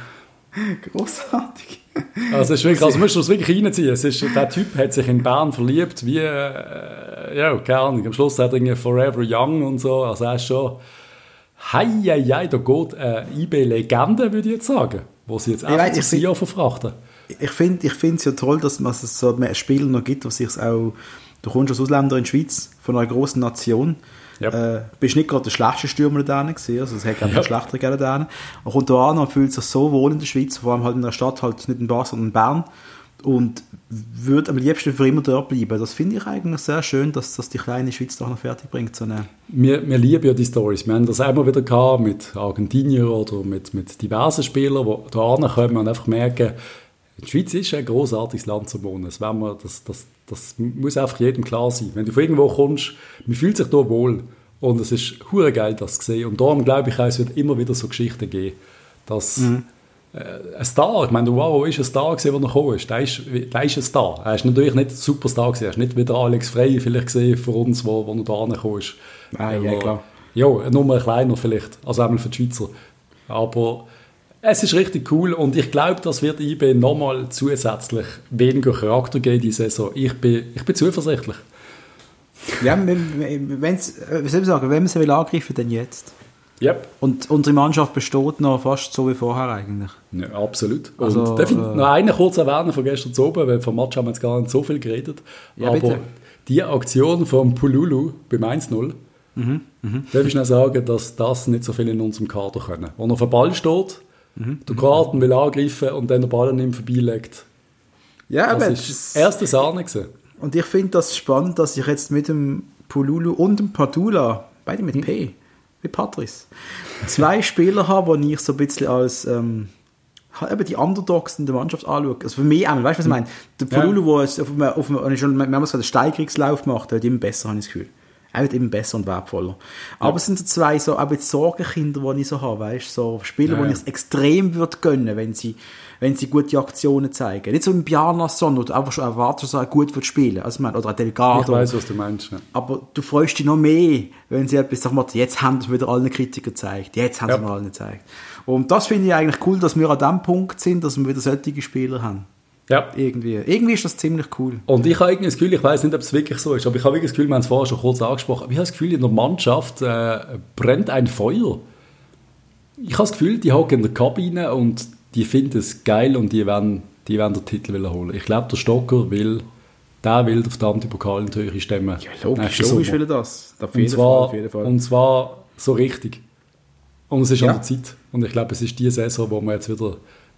Großartig. Also, es ist wirklich, also musst du es wirklich reinziehen. Es ist, der Typ hat sich in Bern verliebt, wie, äh, ja, keine Ahnung, am Schluss hat er Forever Young und so, also er ist schon, hei, hei, hei, da geht eine IB-Legende, würde ich jetzt sagen, wo sie jetzt einfach zu Sion verfrachten. Ich finde es ja toll, dass es so mehr Spieler noch gibt, was sich auch, du kommst als Ausländer in die Schweiz, von einer großen Nation, Yep. Äh, bist nicht gerade der schlechteste Stürmer da gewesen, also es hat auch yep. schlechter gegeben da. Man kommt da an und fühlt sich so wohl in der Schweiz, vor allem halt in der Stadt, halt nicht in Basel, sondern in Bern und würde am liebsten für immer dort bleiben. Das finde ich eigentlich sehr schön, dass das die kleine Schweiz doch noch fertig bringt. So eine wir, wir lieben ja die Stories. Wir haben das immer wieder gehabt mit Argentinier oder mit, mit diversen Spielern, die da kommen und einfach merken, die Schweiz ist ein großartiges Land zu wohnen. Das, wir, das, das, das muss einfach jedem klar sein. Wenn du von irgendwo kommst, man fühlt sich hier wohl. Und es ist hure geil, das zu sehen. Und darum glaube ich, es wird immer wieder so Geschichten geben, dass mhm. äh, ein Star, ich meine, wow, ist ein Star gewesen, der noch gekommen ist. Der ist, der ist ein Star. Er ist natürlich nicht ein Superstar gewesen. Er ist nicht wie der Alex Frey vielleicht gesehen für uns, wo, wo er da angekommen ist. Ah, ja, klar. Ja, nur ein kleiner vielleicht, also einmal für die Schweizer. Aber es ist richtig cool und ich glaube, das wird IB nochmal zusätzlich weniger Charakter geben diese Saison. Ich bin, ich bin zuversichtlich. Ja, wenn's, äh, wie soll ich sagen, wenn man sie will angreifen, dann jetzt. Yep. Und unsere Mannschaft besteht noch fast so wie vorher eigentlich. Ja, absolut. Also, und darf ich äh, noch einen kurz erwähnen von gestern zu oben, weil vom Match haben wir jetzt gar nicht so viel geredet. Ja, aber bitte. die Aktion von Pululu beim 1-0, mhm, mh. darf ich noch sagen, dass das nicht so viele in unserem Kader können. Wenn er auf dem Ball steht, Mhm. Der Kroaten will angreifen und dann den Ball an ihm vorbeilegt. Ja, aber das ist erste Sahne gewesen. Und ich finde das spannend, dass ich jetzt mit dem Pululu und dem Padula, beide mit. P, wie Patrice, zwei Spieler habe, die ich so ein bisschen als ähm, eben die Underdogs in der Mannschaft anschaue. Also für mich auch, weißt du, was ich meine? Der Pululu, ja. der auf einem, auf einem, schon mehrmals einen Steigerungslauf macht, der wird immer besser, habe ich das Gefühl. Wird immer besser und wertvoller. Aber ja. es sind so zwei so, auch jetzt Sorgenkinder, die ich so habe, weißt so Spieler, ja. die ich es extrem würde gönnen, wenn sie, wenn sie gute Aktionen zeigen. Nicht so ein Bjarnason, oder einfach schon erwartet, dass er gut wird spielen, also, mein, oder ein Delgado. Ich weiß, was du meinst. Ja. Aber du freust dich noch mehr, wenn sie etwas, sag mal, jetzt haben sie wieder allen Kritiker gezeigt, jetzt haben sie mal allen gezeigt. Und das finde ich eigentlich cool, dass wir an dem Punkt sind, dass wir wieder solche Spieler haben. Ja. Irgendwie. Irgendwie ist das ziemlich cool. Und ich habe irgendwie das Gefühl, ich weiß nicht, ob es wirklich so ist, aber ich habe wirklich das Gefühl, wir haben es vorher schon kurz angesprochen, ich habe das Gefühl, in der Mannschaft äh, brennt ein Feuer. Ich habe das Gefühl, die hocken in der Kabine und die finden es geil und die werden, die werden den Titel holen. Ich glaube, der Stocker will, der will den verdammten Pokal in die Höhe stemmen. Ja, logisch, logisch will er das. Auf und zwar, Fall, Fall. Und zwar so richtig. Und es ist ja. an der Zeit. Und ich glaube, es ist die Saison, wo wir jetzt wieder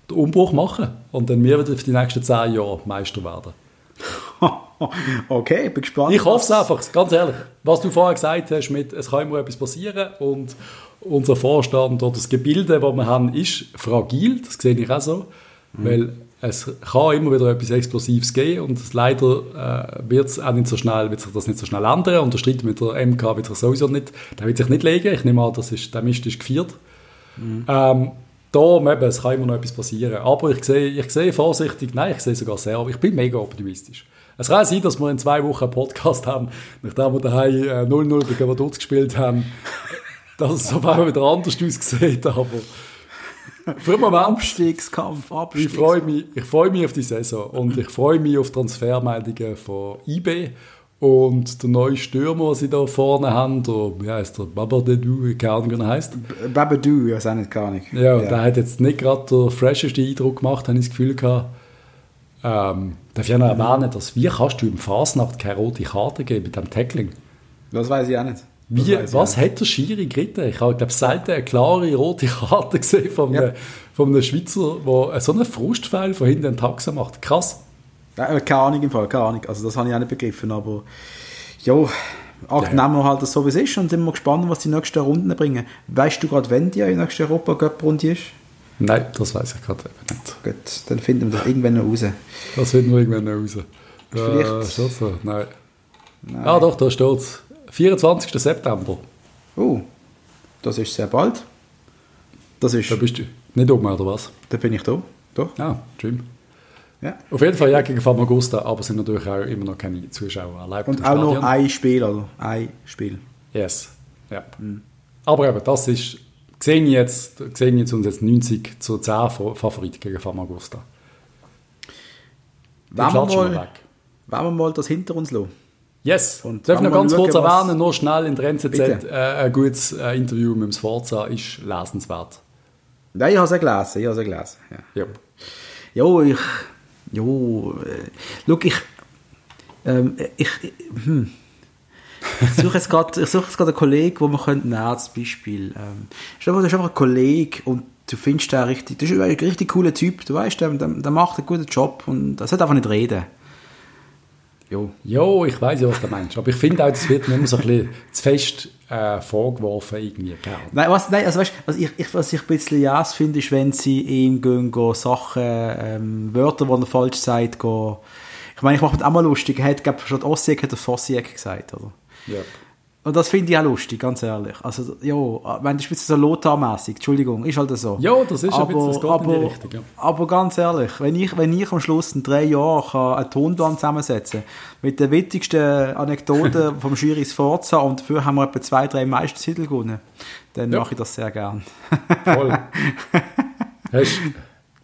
den Umbruch machen und dann wir wieder für die nächsten zehn Jahre Meister werden. okay, bin gespannt. Ich hoffe es einfach, ganz ehrlich. Was du vorher gesagt hast, mit, es kann immer etwas passieren und unser Vorstand oder das Gebilde, das wir haben, ist fragil, das sehe ich auch so, mhm. weil es kann immer wieder etwas Explosives geben und leider äh, wird es auch nicht so schnell, wird sich das nicht so schnell ändern und der Streit mit der MK wird sich sowieso nicht, der wird sich nicht legen, ich nehme an, das ist, der Mist ist gefeiert. Mhm. Ähm, da, eben, es kann immer noch etwas passieren. Aber ich sehe, ich sehe vorsichtig, nein, ich sehe sogar sehr, aber ich bin mega optimistisch. Es kann sein, dass wir in zwei Wochen einen Podcast haben, nachdem wir daheim äh, 0-0 gegen Vaduz gespielt haben, dass es auf einmal wieder anders aussieht, aber für den Moment, Abstiegskampf, Abstiegskampf. Ich freue mich, ich freue mich auf die Saison und ich freue mich auf Transfermeldungen von IB und der neue Stürmer, den sie da vorne haben, der, wie heißt der, Babadou, keine Ahnung, wie er heißt. Babadou, ich weiß auch nicht, gar nicht. Ja, ja, der hat jetzt nicht gerade den fresheste Eindruck gemacht, habe ich das Gefühl gehabt. Ähm, darf ich auch noch erwähnen, dass wie kannst du im Fasnacht keine rote Karte geben mit dem Tackling? Das weiß ich auch nicht. Wie, was hat der Schiri geritten? Ich habe, glaube selten eine klare rote Karte gesehen von einem, ja. von einem Schweizer, der so einen Frustpfeil von hinten den Taxa macht. Krass. Ja, keine Ahnung im Fall, keine Ahnung. Also das habe ich auch nicht begriffen, aber ja, ja. nehmen wir halt das so, wie es ist und sind wir gespannt, was die nächsten Runden bringen. Weißt du gerade, wenn die nächste Europa-Cup-Runde ist? Nein, das weiß ich gerade nicht. Gut, dann finden wir das irgendwann noch raus. Das finden wir irgendwann noch raus. Vielleicht. Äh, so? Nein. Nein. Ah doch, da steht es. 24. September. Oh, das ist sehr bald. Das ist... Da bist du nicht oben, oder was? Da bin ich da, doch. Ah, schön. Ja. Auf jeden Fall ja gegen Famagusta, aber es sind natürlich auch immer noch keine Zuschauer erlaubt. Und auch noch ein Spiel, oder? Ein Spiel. Yes. Ja. Mhm. Aber eben, das ist, sehen jetzt, sehen jetzt uns jetzt 90 zu 10 Favorit gegen Famagusta. Wollen wir, mal, wollen wir mal das hinter uns lassen? Yes. Und Darf noch ganz kurz erwähnen, nur schnell in der NZZ, äh, ein gutes äh, Interview mit dem Sforza ist lesenswert. Ja, ich habe es gelesen, ich habe es gelesen. Ja. Ja. Jo, ich Jo, äh, schau, ich, ähm, ich, hm. ich suche jetzt gerade, gerade einen Kollegen, wo man könnte nehmen, als Beispiel. Ähm, du einfach ein Kollege und du findest den richtig, das ist ein richtig cooler Typ, du weißt, der, der, der macht einen guten Job und das hat einfach nicht reden. Jo. Jo, ich weiß ja, was du meinst. Aber ich finde auch, das wird immer so ein bisschen zu fest äh, vorgeworfen irgendwie. Gell? Nein, was, nein, also weißt, was, ich, ich, was ich ein bisschen jas finde, ist, wenn sie ihm gehen, gehen Sachen, ähm, Wörter, die er falsch sagt, gehen. Ich meine, ich mache mich auch mal lustig. Er hat, glaube ich, schon Ossiek hat er Fossiek gesagt, oder? Ja. Und das finde ich auch lustig, ganz ehrlich. Also, ja, wenn ist ein bisschen so Lothar-mässig, Entschuldigung, ist halt so. Ja, das ist aber, ein bisschen, das geht aber, in die Richtung, ja. Aber ganz ehrlich, wenn ich, wenn ich am Schluss in drei Jahren einen Tonplan zusammensetzen kann, mit den witzigsten Anekdoten vom Jury Forza und dafür haben wir etwa zwei, drei Meistertitel gewonnen, dann ja. mache ich das sehr gern. Voll. hast,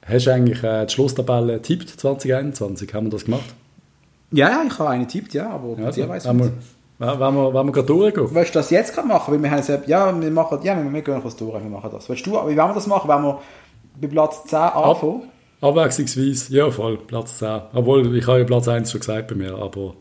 hast du eigentlich äh, die Schlusstabelle tippt 2021? Haben wir das gemacht? Ja, ja, ich habe eine tippt, ja, aber ja, also, weiß ich wollen wir, wollen wir gerade durchgehen? Willst du das jetzt gerade machen? Weil wir haben gesagt, ja, wir machen, ja, wir, wir gehen kurz durch, wir machen das. Willst du, wie wollen wir das machen? Wollen wir bei Platz 10 anfangen? Ab, abwechslungsweise, ja voll, Platz 10. Obwohl, ich habe ja Platz 1 schon gesagt bei mir, aber...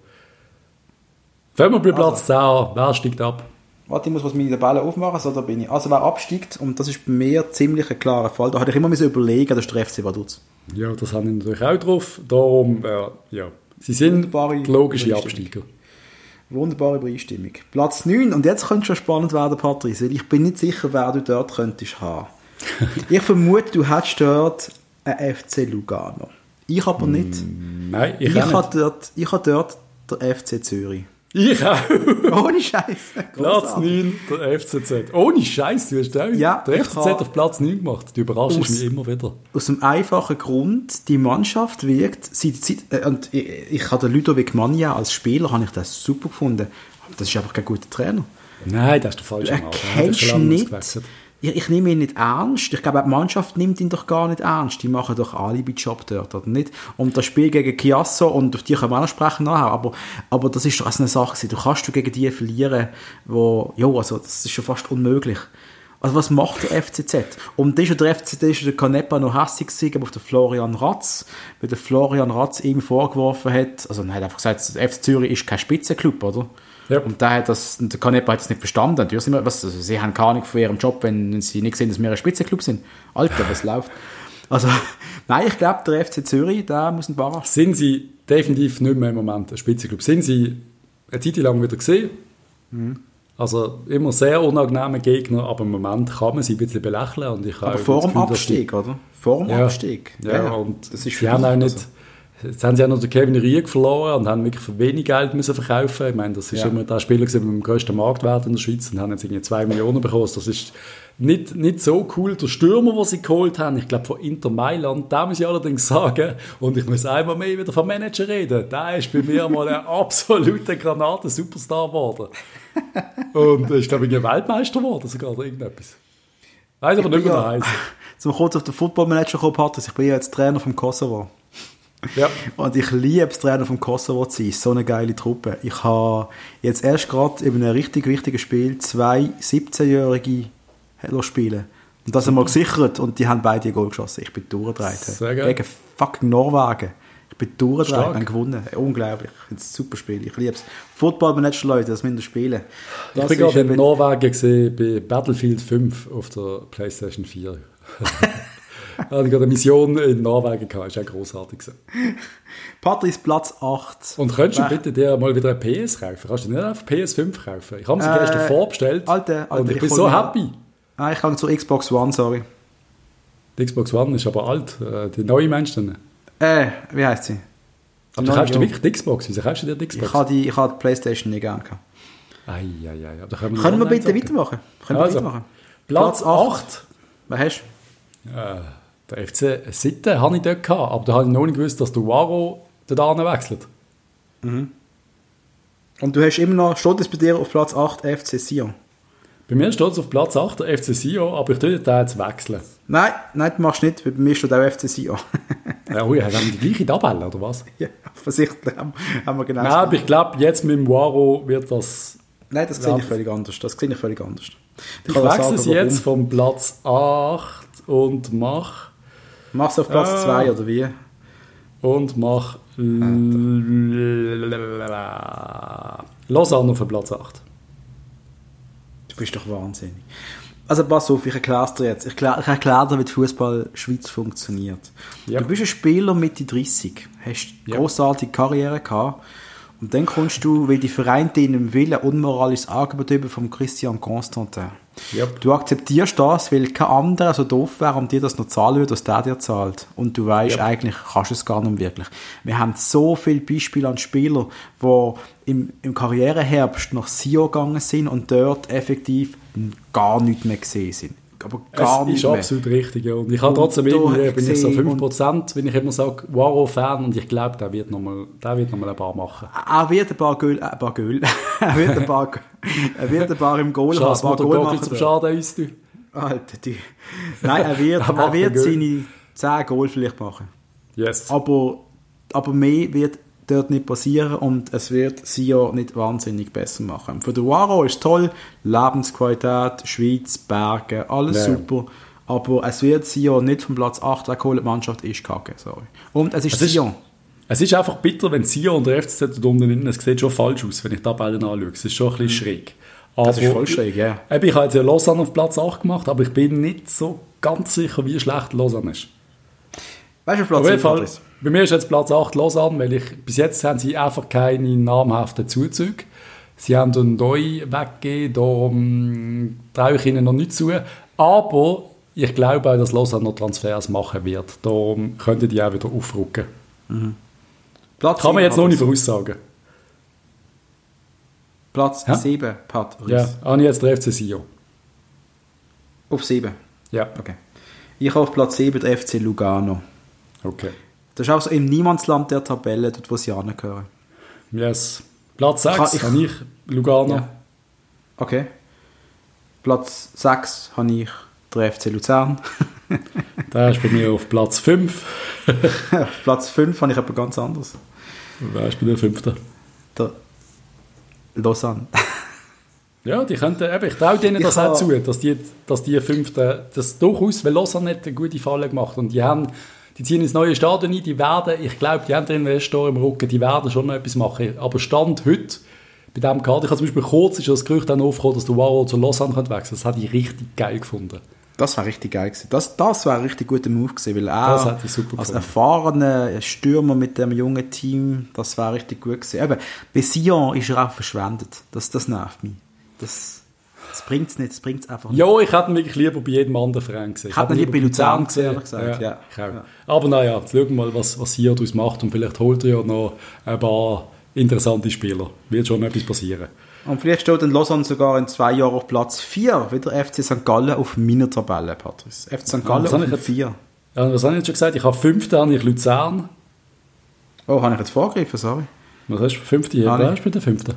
Fangen wir bei Platz also, 10 an. Wer steigt ab? Warte, ich muss was meine Tabelle aufmachen, so da bin ich. Also wer absteigt, und das ist bei mir ziemlich ein klarer Fall, da hatte ich immer überlegen, das ist der FC Vaduz. Ja, das habe ich natürlich auch drauf. Darum, äh, ja, sie sind logische Absteiger. Wunderbare Übereinstimmung. Platz 9, und jetzt könnte schon spannend werden, Patrice, weil ich bin nicht sicher, wer du dort könntest haben. ich vermute, du hättest dort einen FC Lugano. Ich aber nicht. Nein, ich, ich habe dort, ich habe dort der FC Zürich. Ich auch. Ohne Scheiß. Platz 9, der FCZ. Ohne Scheiß, du hast auch ja, der FCZ auf Platz 9 gemacht. Du überraschst aus, mich immer wieder. Aus dem einfachen Grund, die Mannschaft wirkt, seit, seit, äh, und ich, ich habe den Ludovic Mania als Spieler habe ich das super gefunden. Aber das ist einfach kein guter Trainer. Nein, das ist der falsche Du erkennst nicht, ich, ich nehme ihn nicht ernst. Ich glaube, die Mannschaft nimmt ihn doch gar nicht ernst. Die machen doch Alibi-Job dort, oder nicht? Und das Spiel gegen Chiasso, und auf die können wir auch noch sprechen nachher, aber, aber das ist doch eine Sache gewesen. Du kannst du gegen die verlieren, wo, ja, also, das ist schon fast unmöglich. Also was macht der FCZ? Und das ist der FCZ ist der Canepa noch hässlich gewesen, auf den Florian Ratz, weil der Florian Ratz ihm vorgeworfen hat, also er hat einfach gesagt, der FC Zürich ist kein Spitzenclub, oder? Ja. Und der hat das, der Kanepa hat das nicht verstanden. Die immer, was, also sie haben keine Ahnung von ihrem Job, wenn sie nicht sehen, dass wir ein Spitzenclub sind. Alter, was läuft? Also, nein, ich glaube, der FC Zürich, da muss ein Bar. Sind sie definitiv nicht mehr im Moment ein Spitzenclub? Sind sie eine Zeit lang wieder gesehen? Mhm. Also immer sehr unangenehme Gegner, aber im Moment kann man sie ein bisschen belächeln. Und ich aber vor dem Abstieg, oder? Vor dem ja, Abstieg. Ja, ja, und das ist die haben auch nicht... Also Jetzt haben sie ja noch den Kevin Rieg verloren und haben wirklich für wenig Geld müssen verkaufen. Ich meine, das ist ja. immer der Spieler mit dem grössten Marktwert in der Schweiz und haben jetzt irgendwie 2 Millionen bekommen. Das ist nicht, nicht so cool. Der Stürmer, den sie geholt haben, ich glaube von Inter Mailand, da muss ich allerdings sagen, und ich muss einmal mehr wieder vom Manager reden, der ist bei mir mal ein absoluter Granaten-Superstar geworden. Und ist, glaube ich, ein Weltmeister geworden sogar oder irgendetwas. Weiß aber nicht mehr, ja, heißt. Zum kurz auf den Football-Manager kommen, Patrick, ich bin ja jetzt Trainer vom Kosovo. Ja. Und ich liebe es, Trainer vom Kosovo zu sein. So eine geile Truppe. Ich habe jetzt erst gerade in einem richtig wichtigen Spiel zwei 17-Jährige spielen. Und das haben wir gesichert und die haben beide ein Goal geschossen. Ich bin durchgedreht. Gegen fucking Norwegen. Ich bin durchgedreht und gewonnen. Unglaublich. Ich finde es ein super Spiel. Ich liebe es. Football Manager Leute, das müssen wir spielen. Das ich bin gerade in Norwegen gesehen bei Battlefield 5 auf der PlayStation 4. hatte ich eine Mission in Norwegen gehabt. Das war auch grossartig. Patrice Platz 8. Und könntest du bitte dir mal wieder ein PS kaufen? Kannst du nicht einfach PS5 kaufen? Ich habe sie äh, gestern vorbestellt Alter, Alter, und ich, ich bin so happy. Ah, ich kann zur Xbox One, sorry. Die Xbox One ist aber alt. Äh, die neue meinst du Äh, wie heißt sie? Aber du kaufst dir wirklich die Xbox? Wieso kaufst du dir die Xbox? Ich habe die, ich habe die Playstation nicht gerne gehabt. Ei, ei, ei. Aber können wir, können wir bitte sagen? weitermachen? Können also, wir weitermachen? Platz 8. Was hast du? Äh, der FC Sitten habe ich dort gehabt, aber da habe ich noch nicht gewusst, dass der Waro da wechselt. Mhm. Und du hast immer noch, steht es bei dir auf Platz 8 FC Sion? Bei mir steht es auf Platz 8 der FC Sion, aber ich würde den jetzt wechseln. Nein, nein, du machst nicht, weil bei mir steht auch FC Sion. ja, ui, haben wir die gleiche Tabelle, oder was? Ja, offensichtlich haben, haben wir genau Nein, aber ich glaube, jetzt mit dem Waro wird das... Nein, das sehe ich völlig anders. Das sehe ich völlig anders. Ich, ich wechsle sie jetzt vom Platz 8 und mach... Mach's auf Platz 2 äh, oder wie? Und mach Lausanne auf Platz 8. Du bist doch wahnsinnig. Also pass auf, ich erkläre dir jetzt. Ich erkläre, dir, wie die Fußball Schweiz funktioniert. Ja. Du bist ein Spieler Mitte 30, hast eine ja. großartige Karriere gehabt und dann kommst du, weil die Verein deinem Willen unmoralisches Angebot über vom Christian Constantin. Yep. Du akzeptierst das, weil kein anderer so doof wäre, um dir das noch zahlen würde, was der dir zahlt. Und du weißt, yep. eigentlich kannst du es gar nicht wirklich. Wir haben so viele Beispiele an Spielern, die im, im Karriereherbst nach Sio gegangen sind und dort effektiv gar nicht mehr gesehen sind aber gar es nicht ist mehr. absolut richtig, ja. Und ich habe trotzdem irgendwie, bin ich so 5%, wenn ich immer sage, Waro-Fan und ich glaube, der wird nochmal noch ein paar machen. Er wird ein paar Göl, äh, ein paar Göl, er wird ein paar, er wird ein paar im Goal haben. Ein Goal machen. zum Schaden uns, du. Alter, du. Nein, er wird, er wird seine 10 Goal vielleicht machen. Yes. Aber, aber mehr wird dort nicht passieren und es wird sie ja nicht wahnsinnig besser machen. Für den Waro ist toll, Lebensqualität, Schweiz, Berge, alles ja. super. Aber es wird Sion nicht vom Platz 8 wegholen, die Mannschaft ist kacke, sorry. Und es ist es Sion. es ist einfach bitter, wenn Sion und der FCZ dort unten es sieht schon falsch aus, wenn ich da beide anschaue. Es ist schon ein bisschen mhm. schräg. Aber, das ist voll schräg, ja. Yeah. Ich habe jetzt ja Lausanne auf Platz 8 gemacht, aber ich bin nicht so ganz sicher, wie schlecht Lausanne ist. Weißt du, Platz 7 ist? Bei mir ist jetzt Platz 8 Lausanne, weil ich, bis jetzt haben sie einfach keine namhaften Zuzüge. Sie haben einen neu weggegeben, darum traue ich ihnen noch nicht zu. Aber ich glaube auch, dass Lausanne noch Transfers machen wird. Darum könnten die auch wieder aufrücken. Mhm. Platz Kann man jetzt noch nicht voraussagen. Platz ja? 7, Pat. Ja, ich jetzt der FC Sion. Auf 7? Ja. Okay. Ich habe auf Platz 7 der FC Lugano. Okay. Das ist auch so im Niemandsland der Tabelle, dort wo sie angehören. Yes. Platz 6 ich, habe ich Lugano. Ja. Okay. Platz 6 habe ich der FC Luzern. der ist bei mir auf Platz 5. Platz 5 habe ich aber ganz anders. Wer ist bei der fünfte? Der Lausanne. ja, die könnten, eben, ich traue denen ich das auch zu, dass die, dass die fünfte, das durchaus, weil Lausanne nicht eine gute Falle gemacht und die haben die ziehen ins neue Stadion ein, die werden, ich glaube, die haben den Investor im Rücken, die werden schon noch etwas machen. Aber Stand heute, bei diesem Kader, ich habe zum Beispiel kurz ist das Gerücht dann aufgekommen, dass du Wow zu Lausanne wechseln könnte. Das hätte ich richtig geil gefunden. Das war richtig geil gewesen. Das, das war ein richtig guter Move gewesen, weil er als erfahrener Stürmer mit dem jungen Team, das war richtig gut gewesen. Eben, bei Sion ist er auch verschwendet. Das, das nervt mich. Das, das bringt es nicht, das bringt es einfach nicht. Ja, ich hätte ihn wirklich lieber bei jedem anderen Verein gesehen. Ich hätte ihn lieber bei Luzern gesehen, ehrlich gesagt. Ja, ja. ja. Aber naja, jetzt schauen wir mal, was, was hier daraus macht und vielleicht holt er ja noch ein paar interessante Spieler. Wird schon etwas passieren. Und vielleicht steht dann Lausanne sogar in zwei Jahren auf Platz 4, wie der FC St. Gallen auf meiner Tabelle, Patrice. FC St. Gallen ja, auf 4. Ja, was habe ich jetzt schon gesagt? Ich habe fünfte, habe ich Luzern. Oh, habe ich jetzt vorgegriffen, sorry. Was hast du für fünfte? Ja, wer ist bei der fünfte?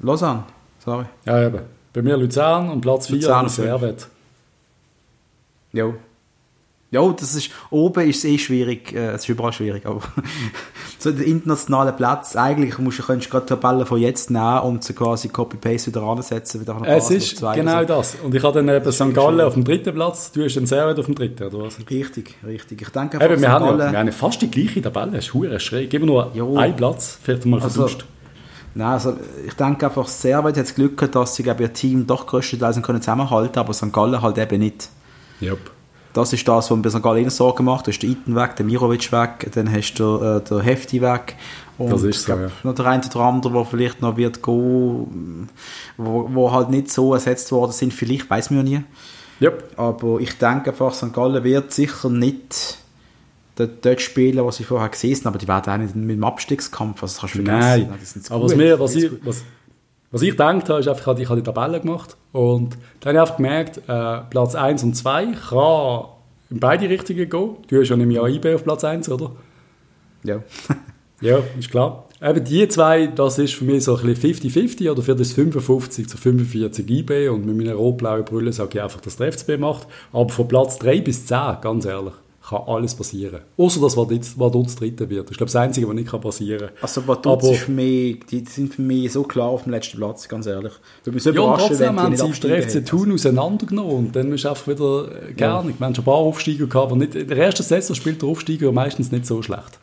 Lausanne, sorry. Ja, eben. Bei mir Luzern und Platz 4 Servet. Ja. Ja, das ist, oben ist es eh schwierig, äh, es ist überall schwierig, aber so der internationale Platz, eigentlich musst du, könntest du gerade Tabellen von jetzt nehmen, um zu quasi Copy-Paste wieder ansetzen, wieder nach Es ist genau so. das. Und ich habe dann eben St. Gallen auf dem dritten Platz, du hast den Servet auf dem dritten, oder was? Richtig, richtig. Ich denke eben, wir, haben ja, wir haben fast die gleiche Tabelle, das ist schräg. Gib mir nur jo. einen Platz, vielleicht mal also, vertauscht. Nein, also ich denke einfach, Servet hat das Glück gehabt, dass sie ihr Team doch größtenteils können zusammenhalten aber St. Gallen halt eben nicht. Yep. Das ist das, was mir bei St. Gallen Sorgen macht. Du hast den Iten weg, den Mirovic weg, dann hast du äh, den Hefti weg. Und das ist so, ja. Noch der eine oder andere, der vielleicht noch wird gehen, wo, wo halt nicht so ersetzt worden sind. Vielleicht, weiß man ja nie. Yep. Aber ich denke einfach, St. Gallen wird sicher nicht dort spielen, was sie vorher gesehen haben, aber die werden auch nicht mit dem Abstiegskampf, also das kannst du vergessen. Nein, aber was, mir, was, ich, was, was ich gedacht habe, ist einfach, ich habe die Tabelle gemacht und dann habe ich gemerkt, äh, Platz 1 und 2 kann in beide Richtungen gehen. Du hast ja im Jahr IB auf Platz 1, oder? Ja. ja, ist klar. Eben die zwei, das ist für mich so ein bisschen 50-50 oder für das 55 zu 45 IB und mit meiner rot-blauen Brille sage ich einfach, dass der FCB macht. Aber von Platz 3 bis 10, ganz ehrlich, kann alles passieren. Außer dass Vaduz Dritter wird. Das ist, glaube ich, das Einzige, was nicht passieren kann. Also Vaduz ist für mich, die sind für mich so klar auf dem letzten Platz, ganz ehrlich. Würde mich so ja, und trotzdem haben sie den FC Thun auseinandergenommen und dann ist einfach wieder äh, gerne. Ja. Wir haben schon ein paar Aufsteiger gehabt, aber nicht, in der ersten Saison spielt der Aufsteiger meistens nicht so schlecht.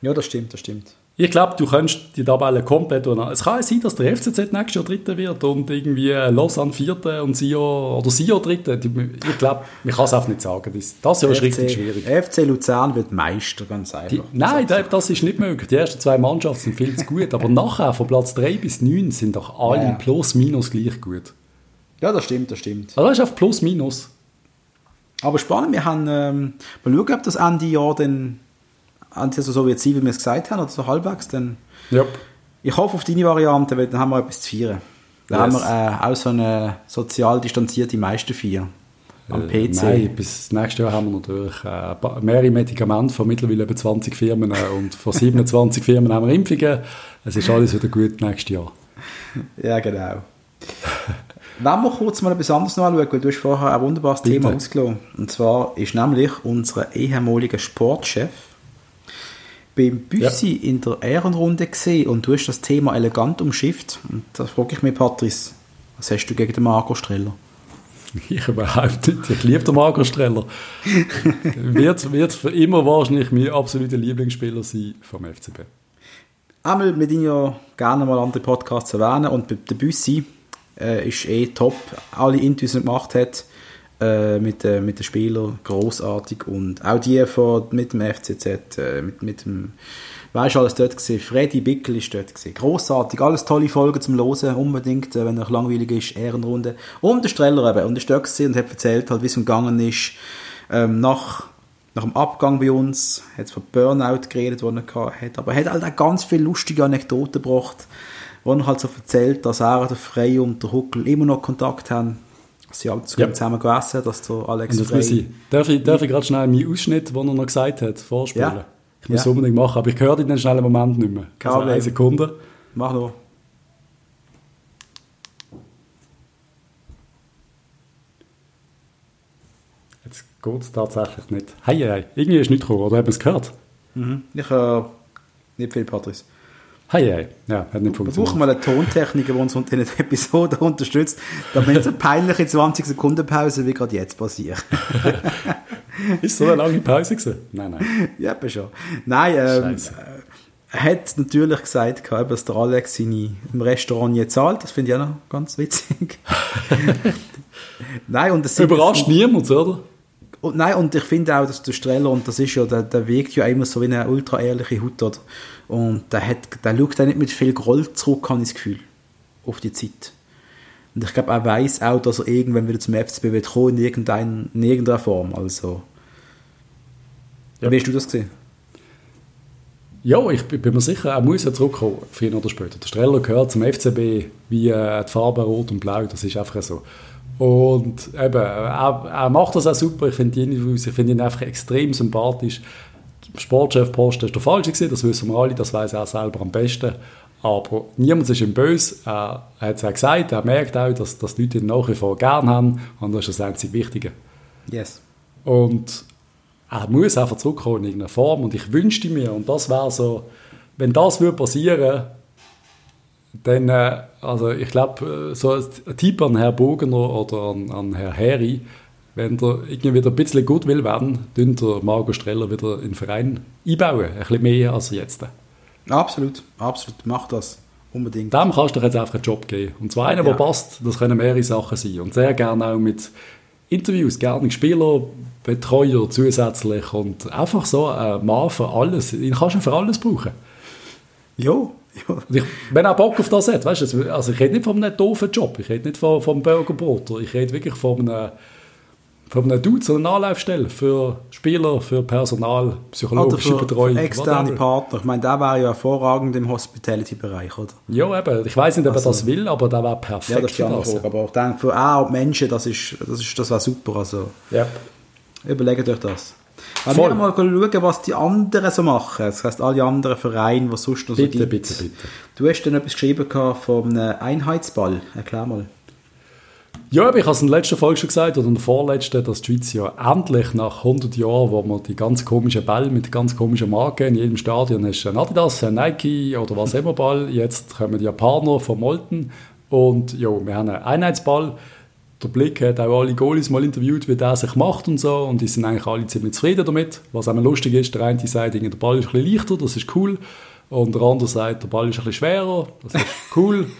Ja, das stimmt, das stimmt. Ich glaube, du kannst die Tabelle komplett Es kann sein, dass der FCZ nächstes Jahr Dritter wird und irgendwie Lausanne Vierter und Sio oder Sio Dritter. Ich glaube, man kann es einfach nicht sagen. Das, das Jahr ist richtig schwierig. FC Luzern wird Meister, ganz einfach. Die, nein, das, das ist nicht möglich. Die ersten zwei Mannschaften sind viel zu gut. Aber nachher, von Platz 3 bis 9, sind doch alle ja. plus minus gleich gut. Ja, das stimmt, das stimmt. Also das ist auf plus minus. Aber spannend, wir haben, ähm, mal schauen, ob das Ende Jahr dann also so wird sein, wie wir es gesagt haben, oder so halbwegs, dann yep. ich hoffe auf deine Variante, weil dann haben wir etwas zu feiern. Dann yes. haben wir äh, auch so eine sozial distanzierte Meisterfeier am äh, PC. Nein, bis nächstes Jahr haben wir natürlich äh, mehrere Medikamente von mittlerweile über 20 Firmen äh, und von 27 Firmen haben wir Impfungen. Es ist alles wieder gut nächstes Jahr. Ja, genau. Wenn wir kurz mal etwas anderes noch anschauen, weil du hast vorher ein wunderbares Bitte. Thema ausgelassen. Und zwar ist nämlich unser ehemaliger Sportchef beim Büssi ja. in der Ehrenrunde gesehen und du hast das Thema elegant umschifft. Und da frage ich mich, Patrice, was hast du gegen den Marco Streller? Ich überhaupt nicht. Ich liebe den Marco Streller. wird, wird für immer wahrscheinlich mein absoluter Lieblingsspieler sein vom FCB. Einmal, wir ihn ja gerne mal andere Podcasts erwähnen und der Büssi äh, ist eh top. Alle Interviews, die er gemacht hat, mit, äh, mit den Spielern großartig und auch die von, mit dem FCZ, äh, mit, mit dem, weißt du, alles dort gesehen. Freddy Bickel ist dort gesehen. Großartig, alles tolle Folgen zum Losen, unbedingt, äh, wenn er langweilig ist, Ehrenrunde. Und der Streller eben, und der ist dort und hat erzählt, halt, wie es umgegangen ist, ähm, nach, nach dem Abgang bei uns, hat von Burnout geredet, den er hat, aber er hat halt auch ganz viele lustige Anekdoten gebracht, wo er halt so erzählt, dass er, der Frey und der Huckel immer noch Kontakt haben Sie haben ja. zusammen gegessen, dass der Alex das Frey... Darf ich, darf ich gerade schnell meinen Ausschnitt, den er noch gesagt hat, vorspielen? Ja. Ich muss ja. unbedingt machen, aber ich höre den schnell einen Moment nicht mehr. Also eine Sekunde. Mach noch. Jetzt geht es tatsächlich nicht. Hei, hei, irgendwie ist nicht gekommen, oder haben wir es gehört? Mhm. Ich höre äh, nicht viel, Patrice. Hei, hei. Ja, hat nicht funktioniert. Wir brauchen mal einen Tontechniker, der uns in der Episode unterstützt, damit so peinliche 20 Sekunden Pause wie gerade jetzt passiert. ist so eine lange Pause gewesen? Nein, nein. Ja, schon. Nein, ähm, er hat natürlich gesagt, dass der Alex seine im Restaurant jetzt zahlt. Das finde ich auch noch ganz witzig. nein, und das Überrascht niemand, oder? Und nein, und ich finde auch, dass der Streller, und das ist ja, der, der wirkt ja immer so wie eine ultra ehrliche Haut, oder? Und der, hat, der schaut auch nicht mit viel Groll zurück, habe ich das Gefühl, auf die Zeit. Und ich glaube, er weiß auch, dass er irgendwann wieder zum FCB wird kommen, in, irgendein, in irgendeiner Form. Also, ja. wie hast du das gesehen? Ja, ich bin mir sicher, er muss ja zurückkommen, früher oder später. Der Streller gehört zum FCB wie äh, die Farbe Rot und Blau, das ist einfach so. Und eben, er, er macht das auch super, ich finde ihn, find ihn einfach extrem sympathisch. Sportchefposten ist der falsche gewesen, das wissen wir alle, das weiß er selber am besten. Aber niemand ist ihm böse. Er, er hat es auch gesagt, er merkt auch, dass, dass die Leute ihn nach wie vor gern haben und das ist das einzig Wichtige. Yes. Und er muss einfach zurückkommen in irgendeiner Form und ich wünschte mir, und das wäre so, wenn das würde passieren dann, äh, also ich glaube, äh, so ein Tipp an Herrn Bogener oder an, an Herrn Heri, wenn der irgendwie wieder ein bisschen gut will werden, dann der Marco Streller wieder in den Verein einbauen. Ein bisschen mehr als jetzt. Absolut, absolut. Mach das. Unbedingt. Dem kannst du jetzt einfach einen Job geben. Und zwar einen, ja. der passt. Das können mehrere Sachen sein. Und sehr gerne auch mit Interviews, gerne Spieler, Betreuer zusätzlich und einfach so ein Mann für alles. Den kannst du für alles brauchen. Ja, ja. Ich, wenn er Bock auf das hat, weißt du, also ich rede nicht von einem doofen Job, ich rede nicht von, vom Burgerbroter, ich rede wirklich von einem von einem Dude, so eine Anlaufstelle für Spieler, für Personal, psychologische oder für, Betreuung. Für externe Partner. Ich meine, der wäre ja hervorragend im Hospitality-Bereich, oder? Ja, eben. Ich weiß nicht, ob also, er das will, aber der wäre perfekt. Ja, das ist das. Aber ich denke, für auch Menschen, das ist, das ist, das wäre super. Also, yep. überlegt euch das. Aber wir mal schauen, was die anderen so machen. Das heisst, alle anderen Vereine, die sonst noch so bitte, gibt. Bitte, bitte, Du hast dann etwas geschrieben vom Einheitsball. Erklär mal. Ja, ich habe es in der letzten Folge schon gesagt, oder in der vorletzten, dass die Schweiz ja endlich nach 100 Jahren, wo man die ganz komischen Bälle mit ganz komischen Marken in jedem Stadion hast, ein Adidas, ein Nike oder was immer Ball, jetzt kommen die Japaner von Molten und ja, wir haben einen Einheitsball. Der Blick hat auch alle Goalies mal interviewt, wie der sich macht und so und die sind eigentlich alle ziemlich zufrieden damit. Was auch lustig ist, der eine sagt, der Ball ist ein bisschen leichter, das ist cool und der andere sagt, der Ball ist ein bisschen schwerer, das ist cool.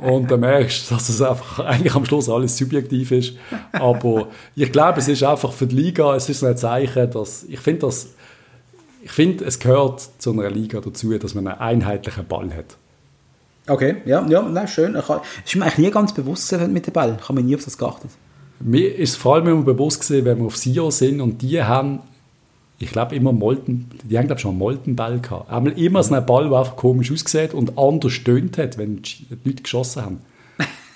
Und dann merkst du, dass es einfach eigentlich am Schluss alles subjektiv ist. Aber ich glaube, es ist einfach für die Liga, es ist ein Zeichen, dass ich finde, dass ich finde, es gehört zu einer Liga dazu, dass man einen einheitlichen Ball hat. Okay, ja, ja, nein, schön. Es ist mir eigentlich nie ganz bewusst mit dem Ball. Ich habe mir nie auf das geachtet. Mir ist vor allem immer bewusst gewesen, wenn wir auf Sio sind und die haben ich glaube immer Molten, die haben glaube schon einen Moltenball gehabt. Einmal immer so einen Ball, der einfach komisch aussieht und anders stöhnt hat, wenn die Leute geschossen haben.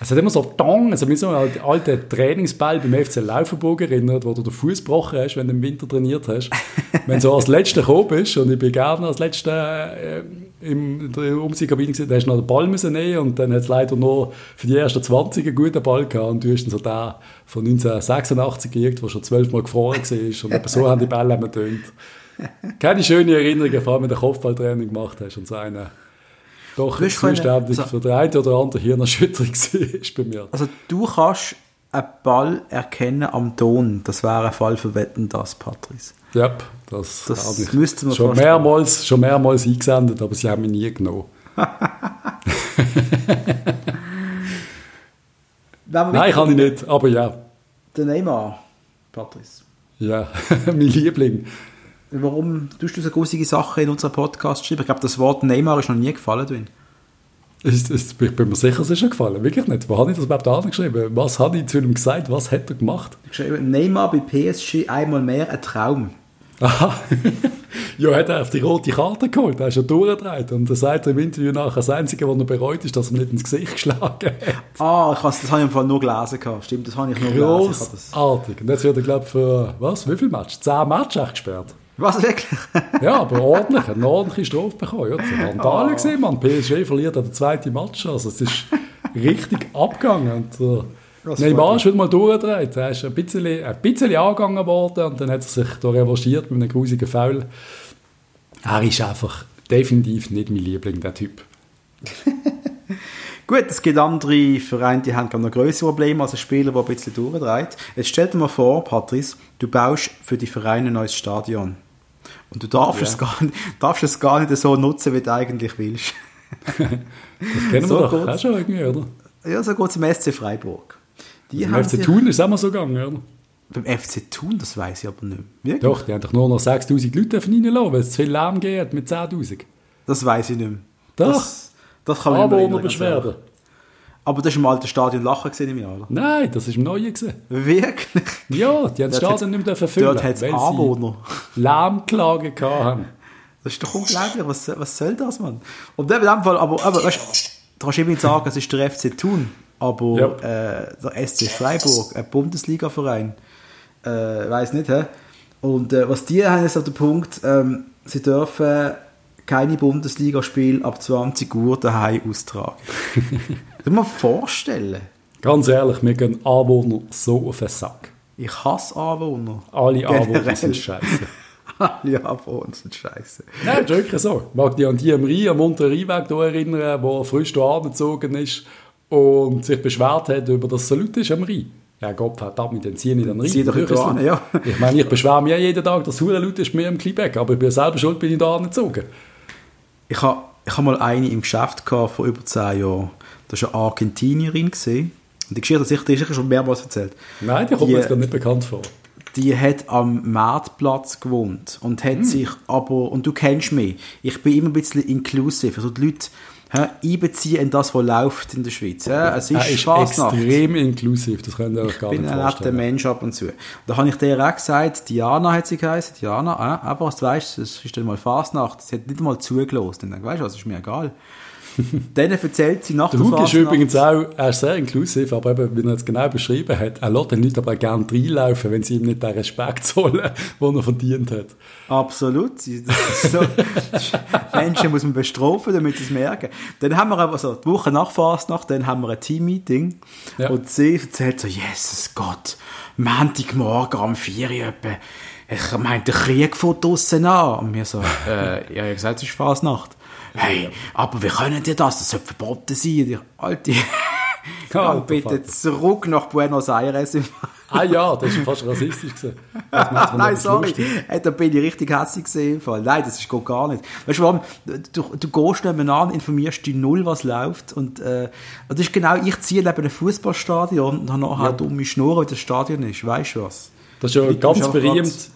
Es hat immer so Tong, also mich so an den alten Trainingsball beim FC Laufenburg erinnert, wo du den Fuß gebrochen hast, wenn du im Winter trainiert hast. wenn du so als Letzter gekommen bist, und ich bin gerne als Letzter äh, im der Umziehkabine gesehen, da hast du noch den Ball müssen nehmen und dann hat es leider nur für die ersten 20 einen guten Ball gehabt und du hast dann so den von 1986 gekriegt, der schon zwölfmal gefroren war und so haben die Bälle immer tönt. Keine schönen Erinnerungen, vor allem wenn du Kopfballtraining gemacht hast und so eine doch zuständig also, für den einen oder anderen Hirnerschütterung ist bei mir. Also du kannst einen Ball erkennen am Ton. Das wäre ein Fall für Wetten, das, Patrice. Ja, das, das ich müsste man schon mehrmals, schon mehrmals eingesendet, aber sie haben mich nie genommen. Nein, kann ich nicht, aber ja. Der Neymar, Patrice. Ja, mein Liebling. Warum tust du so gruselige Sachen in unserem Podcast schreiben? Ich glaube, das Wort Neymar ist noch nie gefallen drin. Ist, ist, ich bin mir sicher, es ist schon gefallen. Wirklich nicht. Wo habe ich das überhaupt angeschrieben? Was habe ich zu ihm gesagt? Was hat er gemacht? Geschrieben, Neymar bei PSG einmal mehr ein Traum. Aha. ja, hat er auf die rote Karte geholt. Er ist schon durchgedreht. Und er sagt im Interview nachher, das Einzige, was er bereut, ist, dass er nicht ins Gesicht geschlagen hat. Ah, ich das habe ich im nur gelesen. Stimmt, das habe ich nur gelesen. Großartig. Und jetzt wird er, glaube ich, für, was, wie viele Matches? Zehn Matches gesperrt. Was, wirklich? ja, aber ordentlich. Eine ordentliche Strafe bekommen. Ja, das war Randale oh. gesehen, man. PSG verliert an der zweiten Match. Also es ist richtig abgegangen. Und, äh, Neymar ist wieder mal durchgedreht. Er ist ein bisschen, ein bisschen angegangen worden und dann hat er sich da revanchiert mit einem grusigen Foul. Er ist einfach definitiv nicht mein Liebling, der Typ. Gut, es gibt andere Vereine, die haben noch größere Probleme als ein Spieler, der ein bisschen durchdreht. Jetzt stell dir mal vor, Patrice, du baust für die Vereine ein neues Stadion. Und du darfst, ja. es, gar nicht, darfst es gar nicht so nutzen, wie du eigentlich willst. das kennen so wir doch auch schon irgendwie, oder? Ja, so geht es im SC Freiburg. Die Beim FC Thun ist es immer so gegangen, oder? Beim FC Thun, das weiß ich aber nicht. Wirklich? Doch, die haben doch nur noch 6000 Leute reinlassen, weil es zu viel Lärm geht mit 10.000. Das weiß ich nicht mehr. Doch. Das, das kann man aber ohne Beschwerden. Aber das war im alten Stadion Lachen gesehen im Jahr, oder? Nein, das war im Neuen. Gewesen. Wirklich? Ja, die haben das Stadion nicht mehr füllen Dort hat es Anwohner. Lärmklagen gehabt Das ist doch unglaublich. Was, was soll das, Mann? Und in dem Fall, aber, aber weißt, du kannst eben sagen, es ist der FC Thun, aber ja. äh, der SC Freiburg, ein Bundesliga-Verein, äh, weiß nicht, hä? Und äh, was die haben, ist auf der Punkt, ähm, sie dürfen keine Bundesligaspiele ab 20 Uhr daheim austragen. das muss man vorstellen. Ganz ehrlich, wir gehen Anwohner so auf den Sack. Ich hasse Anwohner. Alle Anwohner sind scheiße. Alle Anwohner sind scheiße. Nein, das ist wirklich so. Ich mag dich an die am Rhein, am unteren Rheinweg erinnern, wo frisch da angezogen ist und sich beschwert hat über das Salut ist am Rhein. Ja, Gott verdammt, dann ziehe ich dann rein. Zieh doch an, ja. Ich meine, ich beschwere mich ja jeden Tag, dass Hure laut ist mir im Kleeback, aber ich bin selber schuld, bin ich da angezogen. Ich habe ich hab mal eine im Geschäft gehabt, vor über zehn Jahren. Das war eine Argentinierin. Gewesen. Und die Geschichte hat sich sicher schon mehrmals erzählt. Nein, die kommt mir jetzt gar nicht bekannt vor. Die hat am Marktplatz gewohnt und hat hm. sich aber, und du kennst mich, ich bin immer ein bisschen inclusive, also die Leute einbeziehen in das, was läuft in der Schweiz. Ja, es ist, er ist extrem inklusiv, das könnt ihr euch gar nicht vorstellen. Ich bin ein Mensch ab und zu. Und da habe ich dir auch gesagt, Diana hat sie geheißen, Diana, äh, aber du weißt, es ist dann mal Fasnacht, sie hat nicht mal zugelost. Und dann weißt du, das ist mir egal. Denen erzählt sie nach der, der Hugo ist übrigens auch, er ist sehr inklusiv, aber eben, wie er es genau beschrieben hat, er lässt den Leuten aber gerne reinlaufen, wenn sie ihm nicht den Respekt zollen, den er verdient hat. Absolut. So, Menschen muss man bestrafen, damit sie es merken. Dann haben wir aber so, die Woche nach Fastnacht, dann haben wir ein Team-Meeting ja. und sie erzählt so, Jesus Gott, Montagmorgen am 4 Uhr ich meine, der Krieg fängt draussen an. Und wir so, äh, ja, ich gesagt, es ist Fasnacht hey, aber wie können die das? Das sollte verboten sein. Die alte, komm bitte zurück nach Buenos Aires. ah ja, das war fast rassistisch. Nein, sorry, hey, da bin ich richtig hässlich gesehen. Nein, das ist gar nicht. Weißt du, warum? Du, du gehst nebenan, informierst dich null, was läuft. Und äh, das ist genau, ich ziehe neben einem Fußballstadion und habe nachher ja. dumme Schnur, wie das Stadion ist. Weißt du was? Das ist ja ganz berühmt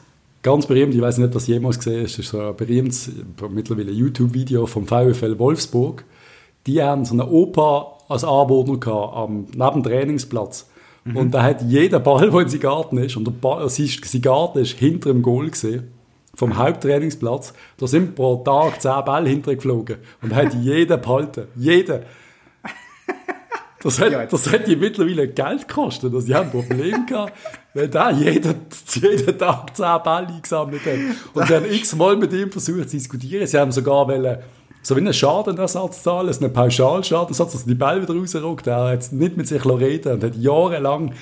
ganz berühmt, ich weiß nicht, ob das jemals gesehen ist, ist so ein berühmtes, mittlerweile YouTube-Video vom VfL Wolfsburg. Die haben so eine Opa als Anwohner gehabt, am, neben dem Trainingsplatz. Mhm. Und da hat jeder Ball, der in seinem Garten ist, und der Ball, sein Garten ist hinter dem Goal gesehen, vom Haupttrainingsplatz, da sind pro Tag zehn Bälle hintergeflogen. Und da hat jeder behalten. Jeder. Das hat, das hat die mittlerweile Geld gekostet. Also die haben ein Problem gehabt, weil da jeder, jeden Tag zehn Bälle eingesammelt hat. Und sie haben x-mal mit ihm versucht zu diskutieren. Sie haben sogar wollen, so wie einen Schadenersatz zahlen, einen Pauschalschadenersatz, dass die Bälle wieder rausrückt. Er hat nicht mit sich reden und hat jahrelang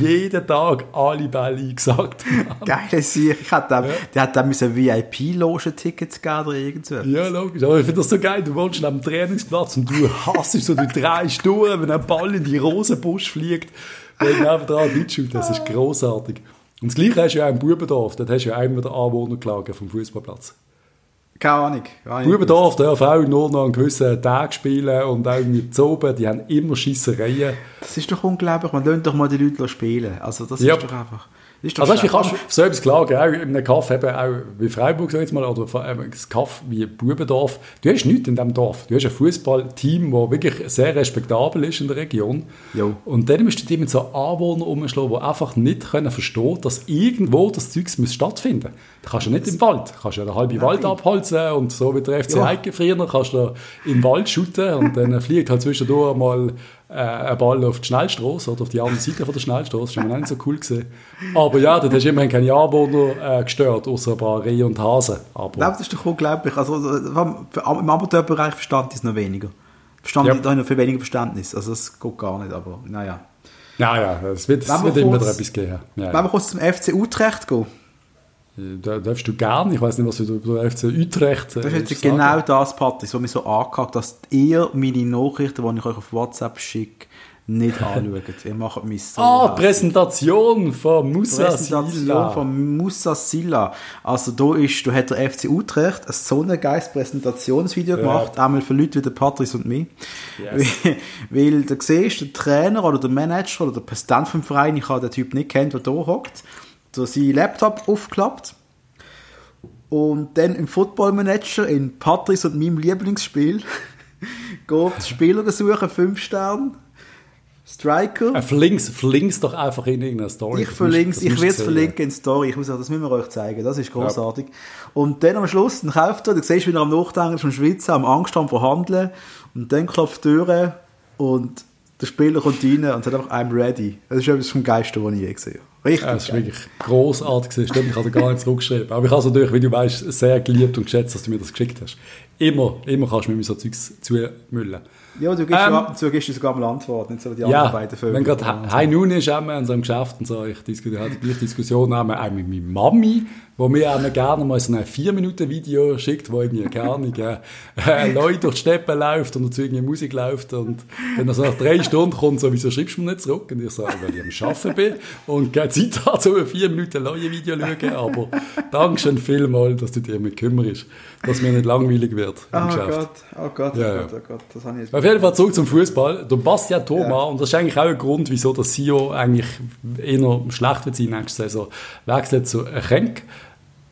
jeden Tag alle Bälle eingesagt. Geil, Sieg. Ich hatte ja. Der hat dann müssen VIP-Logen-Tickets geben oder irgendwas. Ja, logisch. Aber ich finde das so geil. Du wohnst am Trainingsplatz und du hasst so, du drei Stunden, wenn ein Ball in die Rosenbusch fliegt, wenn nebenan mitschaut. Das ist großartig. Und das Gleiche hast du ja auch im Bubendorf. Dort hast du ja einmal den Anwohner geschlagen vom Fußballplatz. Keine Ahnung. Bubendorf darf auch nur noch einen gewissen Tag spielen und auch mit oben, die haben immer Schissereien. Das ist doch unglaublich, man lasst doch mal die Leute spielen. Also das ist doch einfach... Also weißt, wie kannst du so etwas klagen, auch in einem Kaff, eben auch wie Freiburg, sag jetzt mal, oder ein Kaff wie Bubendorf. Du hast nichts in diesem Dorf. Du hast ein Fußballteam, das wirklich sehr respektabel ist in der Region. Jo. Und dann musst du dir mit so Anwohnern umschlagen, die einfach nicht können verstehen dass irgendwo das Zeug stattfinden muss. Du kannst ja nicht im Wald. Du kannst ja einen halben Wald abholzen und so wie der FC ja. Heike früher kannst du im Wald shooten und dann fliegt halt zwischendurch mal äh, ein Ball auf die Schnellstraße oder auf die andere Seite von der Schnellstraße. Das war nicht so cool gesehen. Aber ja, dort hast du immerhin keine Anwohner äh, gestört, außer ein paar Rehe und Hasen. Aber ich glaube, das ist doch unglaublich. Also, Im Amateurbereich verstand ich es noch weniger. Verstand ja. ich da noch viel weniger Verständnis. Also das geht gar nicht, aber naja. Ja, ja, es wird, es wird immer kurz, etwas geben. Ja, wenn wir kurz zum FC Utrecht gehen. Da darfst du gerne, ich weiß nicht, was du über den FC Utrecht äh, Das ist jetzt genau das, Patrick, was mich so angehakt dass ihr meine Nachrichten, die ich euch auf WhatsApp schicke, nicht anschaut. Ihr macht mich so Ah, Präsentation von Musa Präsentation Silla. von Musa Silla. Also da ist, da hat der FC Utrecht ein so ein geiles Präsentationsvideo ja. gemacht, einmal für Leute wie der Patrice und mich. Yes. Weil, weil du siehst, der Trainer oder der Manager oder der Präsident vom Verein, ich habe den Typ nicht kennt, der da hockt, so seinen Laptop aufgeklappt und dann im Football Manager in Patrice und meinem Lieblingsspiel geht Spieler suchen, 5 Sterne, Striker. Äh, verlink's, verlink's doch einfach in irgendeiner Story. Ich verlink's, ich werde es verlinken in Story. Ich muss auch, das müssen wir euch zeigen. Das ist großartig. Ja. Und dann am Schluss, dann kauft er, du siehst, wie er am Nachdenken ist, am Schwitzen, am Angst am Verhandeln. Und dann klopft die Tür und der Spieler kommt rein und sagt einfach, I'm ready. Das ist etwas vom Geiste, was ich je gesehen habe. Richtig. Ja, das war wirklich. Stimmt, ich habe gar nicht zurückgeschrieben. Aber ich habe es natürlich, wie du weißt, sehr geliebt und geschätzt, dass du mir das geschickt hast. Immer, immer kannst du mir so Zeugs zumüllen. Ja, du gibst ähm, ab und zu gibst du sogar mal Antwort, nicht so die ja, anderen beiden Vögel. Wenn gerade High Noon ist, haben wir in so einem Geschäft und so, ich diskutiere die Diskussion auch mit meiner Mami, wo mir einem gerne mal so ein 4-Minuten-Video schickt, wo irgendwie, keine Ahnung, äh, äh, Leute durch die Steppe läuft und dazu irgendwie Musik läuft und wenn er so nach drei Stunden kommt, so, wieso schreibst du mir nicht zurück? Und ich sage, weil ich am Arbeiten bin und keine Zeit habe, so ein 4 Minuten neue Video zu schauen, aber danke schön vielmals, dass du dich damit kümmerst, dass mir nicht langweilig wird im oh Geschäft. Gott, oh Gott, oh ja, Gott, oh Gott, das habe ich jetzt Auf jeden Fall zurück zum Fußball. Der Bastian Thoma, ja. und das ist eigentlich auch ein Grund, wieso der CEO eigentlich eher schlecht wird sein nächste Saison, wechselt zu Renk.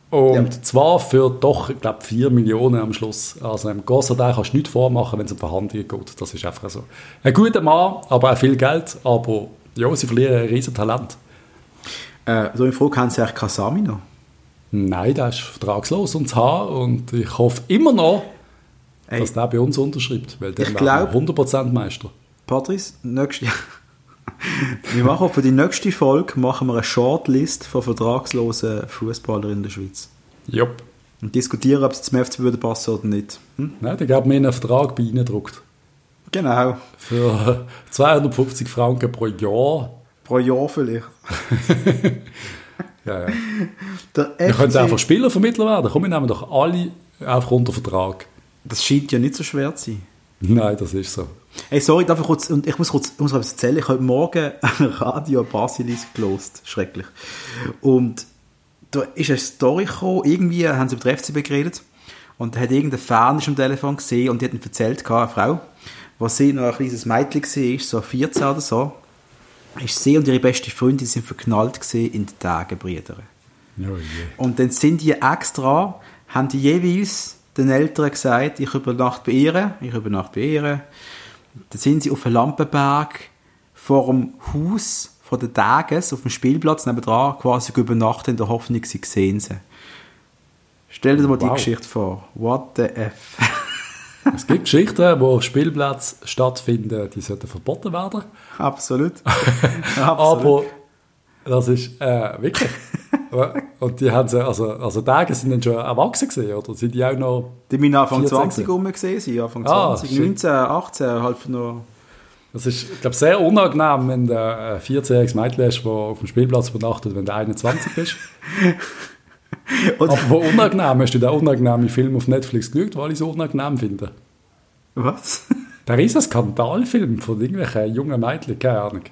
Und ja. zwar für doch, ich glaube, 4 Millionen am Schluss. Also im Gossadin kannst du nichts vormachen, wenn es um Verhandlungen geht. Das ist einfach so. Ein guter Mann, aber auch viel Geld. Aber ja, sie verlieren ein riesen Talent. Äh, so eine Frage, haben Sie eigentlich Kasami noch? Nein, der ist vertragslos und Haar. Und ich hoffe immer noch, Ey. dass der bei uns unterschreibt. Weil der wäre 100% Meister. Patrice, nächstes Jahr. wir machen für die nächste Folge machen wir eine Shortlist von vertragslosen Fußballern in der Schweiz. Jupp. Und diskutieren, ob es zum FCB würde passen oder nicht. Hm? Nein, der gab mir einen Vertrag bei Ihnen gedruckt. Genau. Für 250 Franken pro Jahr. Pro Jahr vielleicht. ja, ja. Der wir können einfach Spieler vermitteln werden. Komm, wir nehmen doch alle einfach unter Vertrag. Das scheint ja nicht so schwer zu sein. Nein, das ist so. Hey, sorry, darf ich kurz, und ich muss kurz, ich muss etwas erzählen. Ich habe heute Morgen Radio Basilis gelost. Schrecklich. Und da ist eine Story gekommen, irgendwie haben sie über den FCB geredet. Und da hat irgendein Fan am Telefon gesehen und die hat ihm erzählt, eine Frau, was sie noch ein kleines Mädchen war, so 14 oder so, ist sie und ihre beste Freundin sind verknallt in die Tagebrüder. Oh yeah. Und dann sind die extra, haben die jeweils den Eltern gesagt, ich übernachte bei ihr, ich übernachte bei ihr. Dann sind sie auf einem Lampenberg vor dem Haus von den Tages auf dem Spielplatz nebenan quasi übernachtet in der Hoffnung, sie sehen sie. Stell dir mal wow. die Geschichte vor. What the F? es gibt Geschichten, wo Spielplätze stattfinden, die sollten verboten werden. Absolut. Absolut. Aber das ist äh, wirklich. Und die haben sie, also, also Tage sind dann schon erwachsen gesehen, oder sind die auch noch. Die müssen Anfang 20 rum gesehen sein, Anfang ah, 20, 19, 18, halt noch. Das ist, ich glaube, sehr unangenehm, wenn du ein 14-jähriges Mädchen hast, das auf dem Spielplatz übernachtet, wenn du 21 bist. Aber wo unangenehm, hast du den unangenehmen Film auf Netflix geschaut, weil ich so unangenehm finde? Was? Der ist ein Skandalfilm von irgendwelchen jungen Mädchen, keine Ahnung.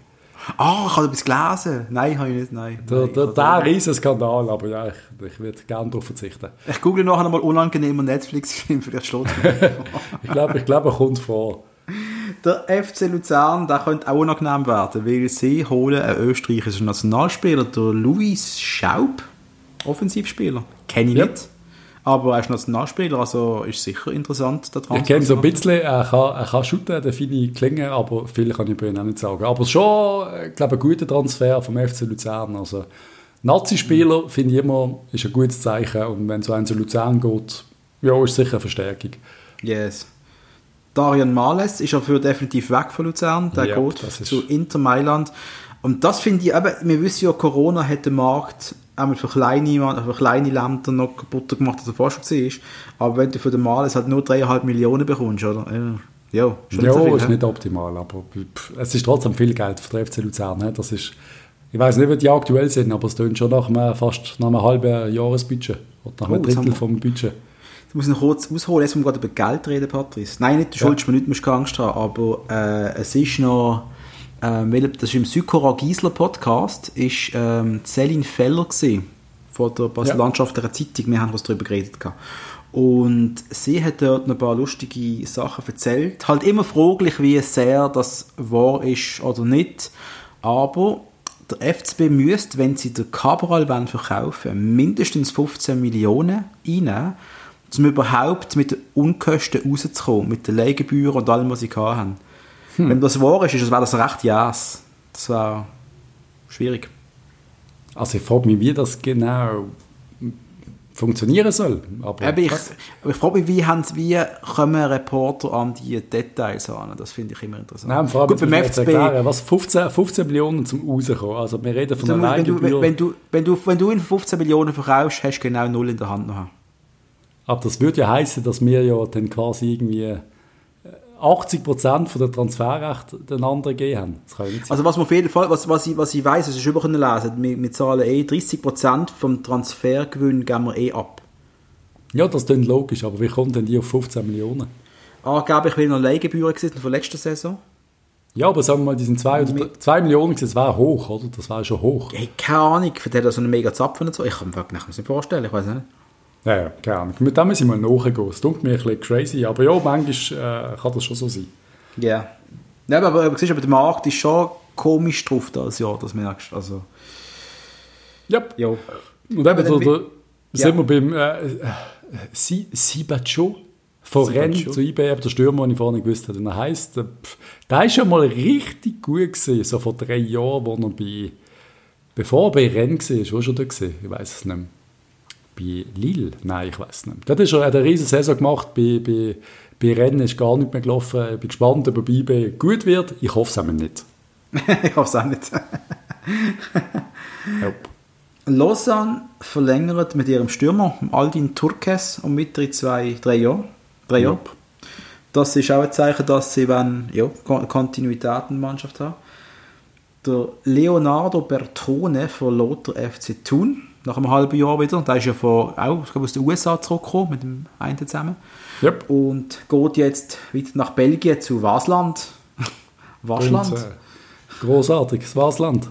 Ah, oh, ich habe etwas gelesen. Nein, habe ich nicht. Nein. Der, der, der Riesenskandal, aber ja, ich, ich würde gerne darauf verzichten. Ich google nachher nochmal unangenehmer Netflix-Film, vielleicht schlägt Ich glaube, ich glaub, er kommt vor. Der FC Luzern, der könnte auch unangenehm werden, weil sie holen einen österreichischen Nationalspieler, der Luis Schaub, Offensivspieler. Kenne ich yep. nicht. Aber er ist Nationalspieler, also ist sicher interessant, der Transfer. Ich kenne so ein bisschen, er kann, er kann shooten, der ich klingen, aber viel kann ich bei ihm auch nicht sagen. Aber schon, ich glaube, ein guter Transfer vom FC Luzern. Also, Nazi-Spieler mhm. finde ich immer, ist ein gutes Zeichen und wenn so ein zu Luzern geht, ja, ist sicher eine Verstärkung. Yes. Darian Males ist ja für definitiv weg von Luzern, der ja, geht zu Inter Mailand. Und das finde ich, eben, wir wissen ja, Corona hat den Markt einmal für kleine, für kleine Länder noch kaputt gemacht, als er vorher schon war. Aber wenn du für den Males halt nur 3,5 Millionen bekommst, oder? Ja, schon ja, viel, ist he? nicht optimal, aber es ist trotzdem viel Geld für den FC Luzern. Das ist, ich weiß nicht, wie die aktuell sind, aber es tun schon nach einem, fast nach einem halben Jahresbudget oder nach einem oh, Drittel vom Budget. Ich muss noch kurz ausholen, jetzt müssen wir gerade über Geld reden, Patrice. Nein, nicht, du ja. schuldest mir nicht, musst keine Angst haben, aber äh, es ist noch ähm, das ist im Sykora Giesler Podcast, ist ähm, Celine Feller gewesen, von der Basel Landschaft der Zeitung, wir haben was darüber geredet gehabt. Und sie hat dort ein paar lustige Sachen erzählt. Halt immer fraglich, wie sehr das wahr ist oder nicht. Aber der FCB müsste, wenn sie den Cabral verkaufen mindestens 15 Millionen einnehmen, um überhaupt mit den Unkosten rauszukommen, mit den Leihgebühren und allem, was sie haben. Hm. Wenn das wahr ist, ist wäre das recht yes. Das wäre schwierig. Also ich frage mich, wie das genau funktionieren soll. Aber ich, ich frage mich, wie, haben, wie kommen Reporter an die Details an? Das finde ich immer interessant. Nein, vor allem, Gut, beim FCB, erklären, was 15, 15 Millionen zum rauskommen. Also wir reden von einer wenn du, wenn, du, wenn, du, wenn du in 15 Millionen verkaufst, hast du genau null in der Hand noch. Aber das würde ja heißen, dass wir ja dann quasi irgendwie 80% der Transferrechte den anderen gegeben haben. also was man auf jeden Fall, was, was ich, was ich weiss, was ich über können lesen, wir, wir zahlen eh 30% vom Transfergewinn geben wir eh ab. Ja, das klingt logisch, aber wie kommt denn die auf 15 Millionen? Angeblich will noch Leihgebühren gesehen von letzter Saison. Ja, aber sagen wir mal, die sind 2 zwei Millionen, das war hoch, oder? Das war schon hoch. Hey, keine Ahnung, für den so einen mega Zapfen und so. Ich kann mir das nicht vorstellen, ich weiß nicht. Ja, ja, keine Ahnung. Mit dem müssen wir nachgehen. Es tut mir ein bisschen crazy, aber ja, manchmal äh, kann das schon so sein. Yeah. Ja. aber, aber, aber, siehst, aber der Markt ist schon komisch drauf das Jahr, das merkst du. Also. Yep. Ja. Und eben, da, da ja. sind wir beim äh, äh Sibacho von Rennes zu IBM, der Stürmer, den ich vorhin gewusst habe, er heisst. Der war schon mal richtig gut gewesen, so vor drei Jahren, wo er bei, bevor er bei Rennes war, wo schon da gewesen? Ich weiß es nicht mehr. Bei Lille? Nein, ich weiß nicht. Dort hat er eine riesige Saison gemacht, bei, bei, bei Rennes ist gar nicht mehr gelaufen. Ich bin gespannt, ob er bei gut wird. Ich hoffe es aber nicht. ich hoffe es auch nicht. yep. Lausanne verlängert mit ihrem Stürmer Aldin Turkes um weitere zwei, drei Jahre. Drei Jahre. Yep. Das ist auch ein Zeichen, dass sie wenn, ja, Kontinuität in der Mannschaft haben. Der Leonardo Bertone von Lothar FC Thun, nach einem halben Jahr wieder. Der ist ja von, auch ich glaube, aus den USA zurückgekommen, mit dem einen zusammen. Yep. Und geht jetzt wieder nach Belgien zu Wasland. Waschland. Und, äh, großartig, das Wasland.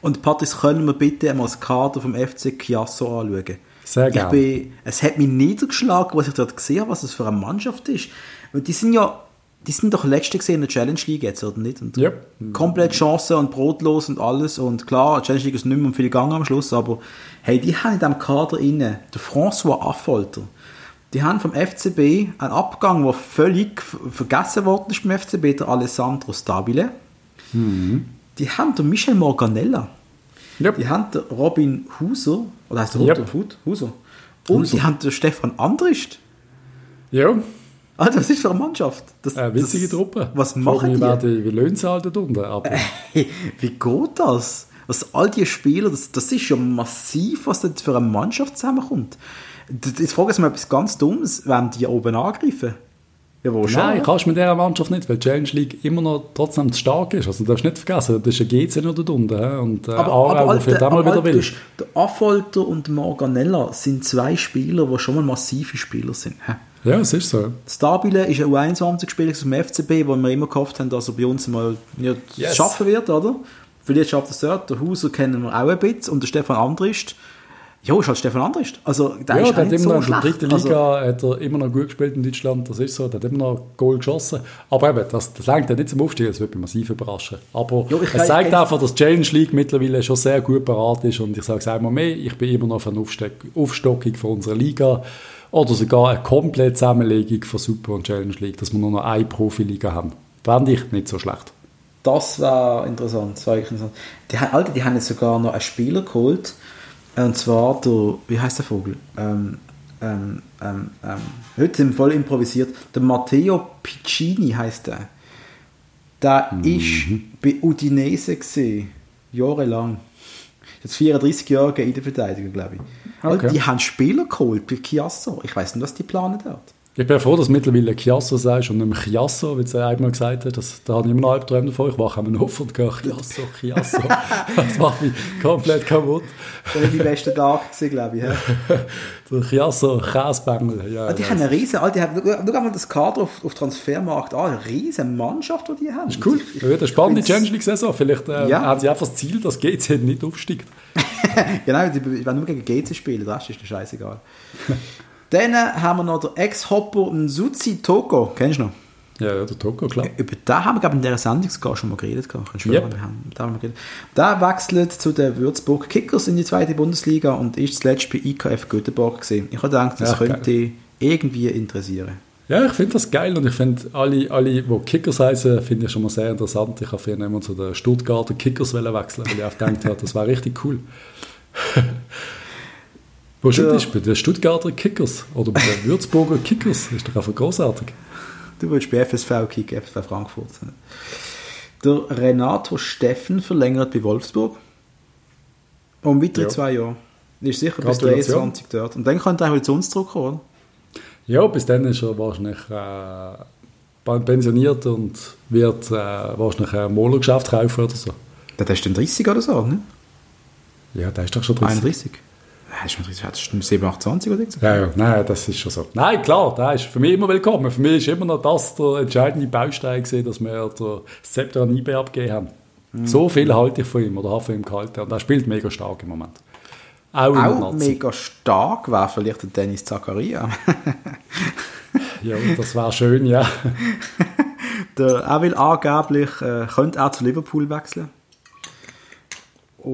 Und Patrice, können wir bitte einmal das Kader vom FC Chiasso anschauen? Sehr gerne. Bin, es hat mich niedergeschlagen, was ich dort gesehen habe, was es für eine Mannschaft ist. Und die sind ja, die sind doch letzte gesehen in der Challenge League jetzt, oder nicht? Und yep. Komplett Chance und brotlos und alles. Und klar, Challenge League ist nicht mehr um viel gegangen am Schluss, aber hey, die haben in diesem Kader inne, der François Affolter, die haben vom FCB einen Abgang, der völlig vergessen worden ist beim FCB, der Alessandro Stabile. Mhm. Die haben den Michel Morganella. Yep. Die haben den Robin Huser, oder heißt der yep. Huser? Und Huser. die haben den Stefan Andrist. Ja. Alter, was ist für eine Mannschaft? Das, eine witzige das, Truppe. Was machen die? Werden, wie löhnen sie halt dort unten ab? Äh, wie geht das? Also all die Spieler, das, das ist ja massiv, was da für eine Mannschaft zusammenkommt. Jetzt frage ich mal etwas ganz Dummes, wenn die oben angreifen. Ja, Nein, schon? kannst du mit dieser Mannschaft nicht, weil die Challenge League immer noch trotzdem zu stark ist. Also du darfst nicht vergessen, das ist ein GC noch dort unten. Und äh, aber, Aarau, aber Alter, aber wieder will. Der Affolter und Morganella sind zwei Spieler, die schon mal massive Spieler sind. Ja, es ist so. Stabile ist ein U21-Spieler aus dem FCB, wo wir immer gehofft haben, dass er bei uns mal ja, yes. schaffen wird, oder? Vielleicht schafft er es dort. Der Hauser kennen wir auch ein bisschen und der Stefan Andrist ja, ist halt Stefan Andrist. Also, der ja, ist der hat immer so noch in der dritten Liga also, hat er immer noch gut gespielt in Deutschland, das ist so, der hat immer noch Goal geschossen. Aber eben, das, das lenkt nicht zum Aufstieg, das wird mich massiv überraschen. Aber ja, es zeigt einfach, dass die Challenge League mittlerweile schon sehr gut parat ist und ich sage es einmal mehr, ich bin immer noch für eine Aufstockung von unserer Liga oder sogar eine komplette Zusammenlegung von Super und Challenge League, dass wir nur noch eine Profiliga haben. Fände ich nicht so schlecht. Das war interessant, das war interessant. Die, Alter, die haben jetzt sogar noch einen Spieler geholt, und zwar der, wie heißt der Vogel? Ähm, ähm, ähm, ähm, heute sind wir voll improvisiert. Der Matteo Piccini heißt der. Der mhm. ist bei Udinese gesehen, jahrelang. Jetzt 34 Jahre in der Verteidigung, glaube ich. Okay. die haben Spieler geholt bei Chiasso. Ich weiß nicht, was die planen dort. Ich bin froh, dass du mittlerweile Chiasso sagst und nicht mehr Chiasso, wie du einmal gesagt hast. Das, da habe ich immer noch Albträume davon. Ich wache einmal auf und gehe Chiasso, Chiasso. das macht mich komplett kaputt. Das war mein bester Tag, glaube ich. Der Chiasso, Käsebängel. Ja, ah, die haben eine riesen, die haben, schau mal das Kader auf, auf Transfermarkt an, eine riesen Mannschaft, die die haben. Das ist cool. Ich, ich, eine spannende Challenge League-Saison. Vielleicht äh, ja. haben sie einfach das Ziel, dass GC nicht aufsteigt. genau, werden nur gegen GC spielen, das ist scheißegal. Dann haben wir noch den Ex-Hopper Nsuzi Toko. Kennst du noch? Ja, ja, der Toko, klar. Über den haben wir, glaube ich, in dieser Sendung sogar schon mal geredet. Schwören, yep. haben, geredet. Der wechselt zu den Würzburg Kickers in die zweite Bundesliga und ist zuletzt bei IKF Göteborg gesehen. Ich habe gedacht, das ja, könnte geil. irgendwie interessieren. Ja, ich finde das geil und ich finde alle, alle, die Kickers heißen, finde ich schon mal sehr interessant. Ich habe vorhin immer zu den Stuttgarter Kickers wechseln, weil ich auch gedacht habe, das war richtig cool. Wo bist du? Bei den Stuttgarter Kickers oder bei den Würzburger Kickers? Das ist doch einfach großartig. Du willst bei FSV kicken, FSV Frankfurt. Der Renato Steffen verlängert bei Wolfsburg. Um weitere ja. zwei Jahre. Ist sicher bis 23 dort. Und dann könnte er wieder zu uns zurückkommen, oder? Ja, bis dann ist er wahrscheinlich äh, pensioniert und wird äh, wahrscheinlich ein Molergeschäft kaufen oder so. Der ist dann 30 oder so, ne? Ja, der ist doch schon 30. 31? Ja, ist schon 30, hat 7, 8, 20 oder so? Ja, ja, nein, das ist schon so. Nein, klar, der ist für mich immer willkommen. Für mich ist immer noch das der entscheidende Baustein gewesen, dass wir das Zepter an IB abgegeben haben. Mhm. So viel halte ich von ihm oder habe von ihm gehalten. Und er spielt mega stark im Moment. Auch, Auch mega stark war vielleicht der Dennis Zakaria. ja, das war schön, ja. der, er will angeblich, äh, könnte auch zu Liverpool wechseln.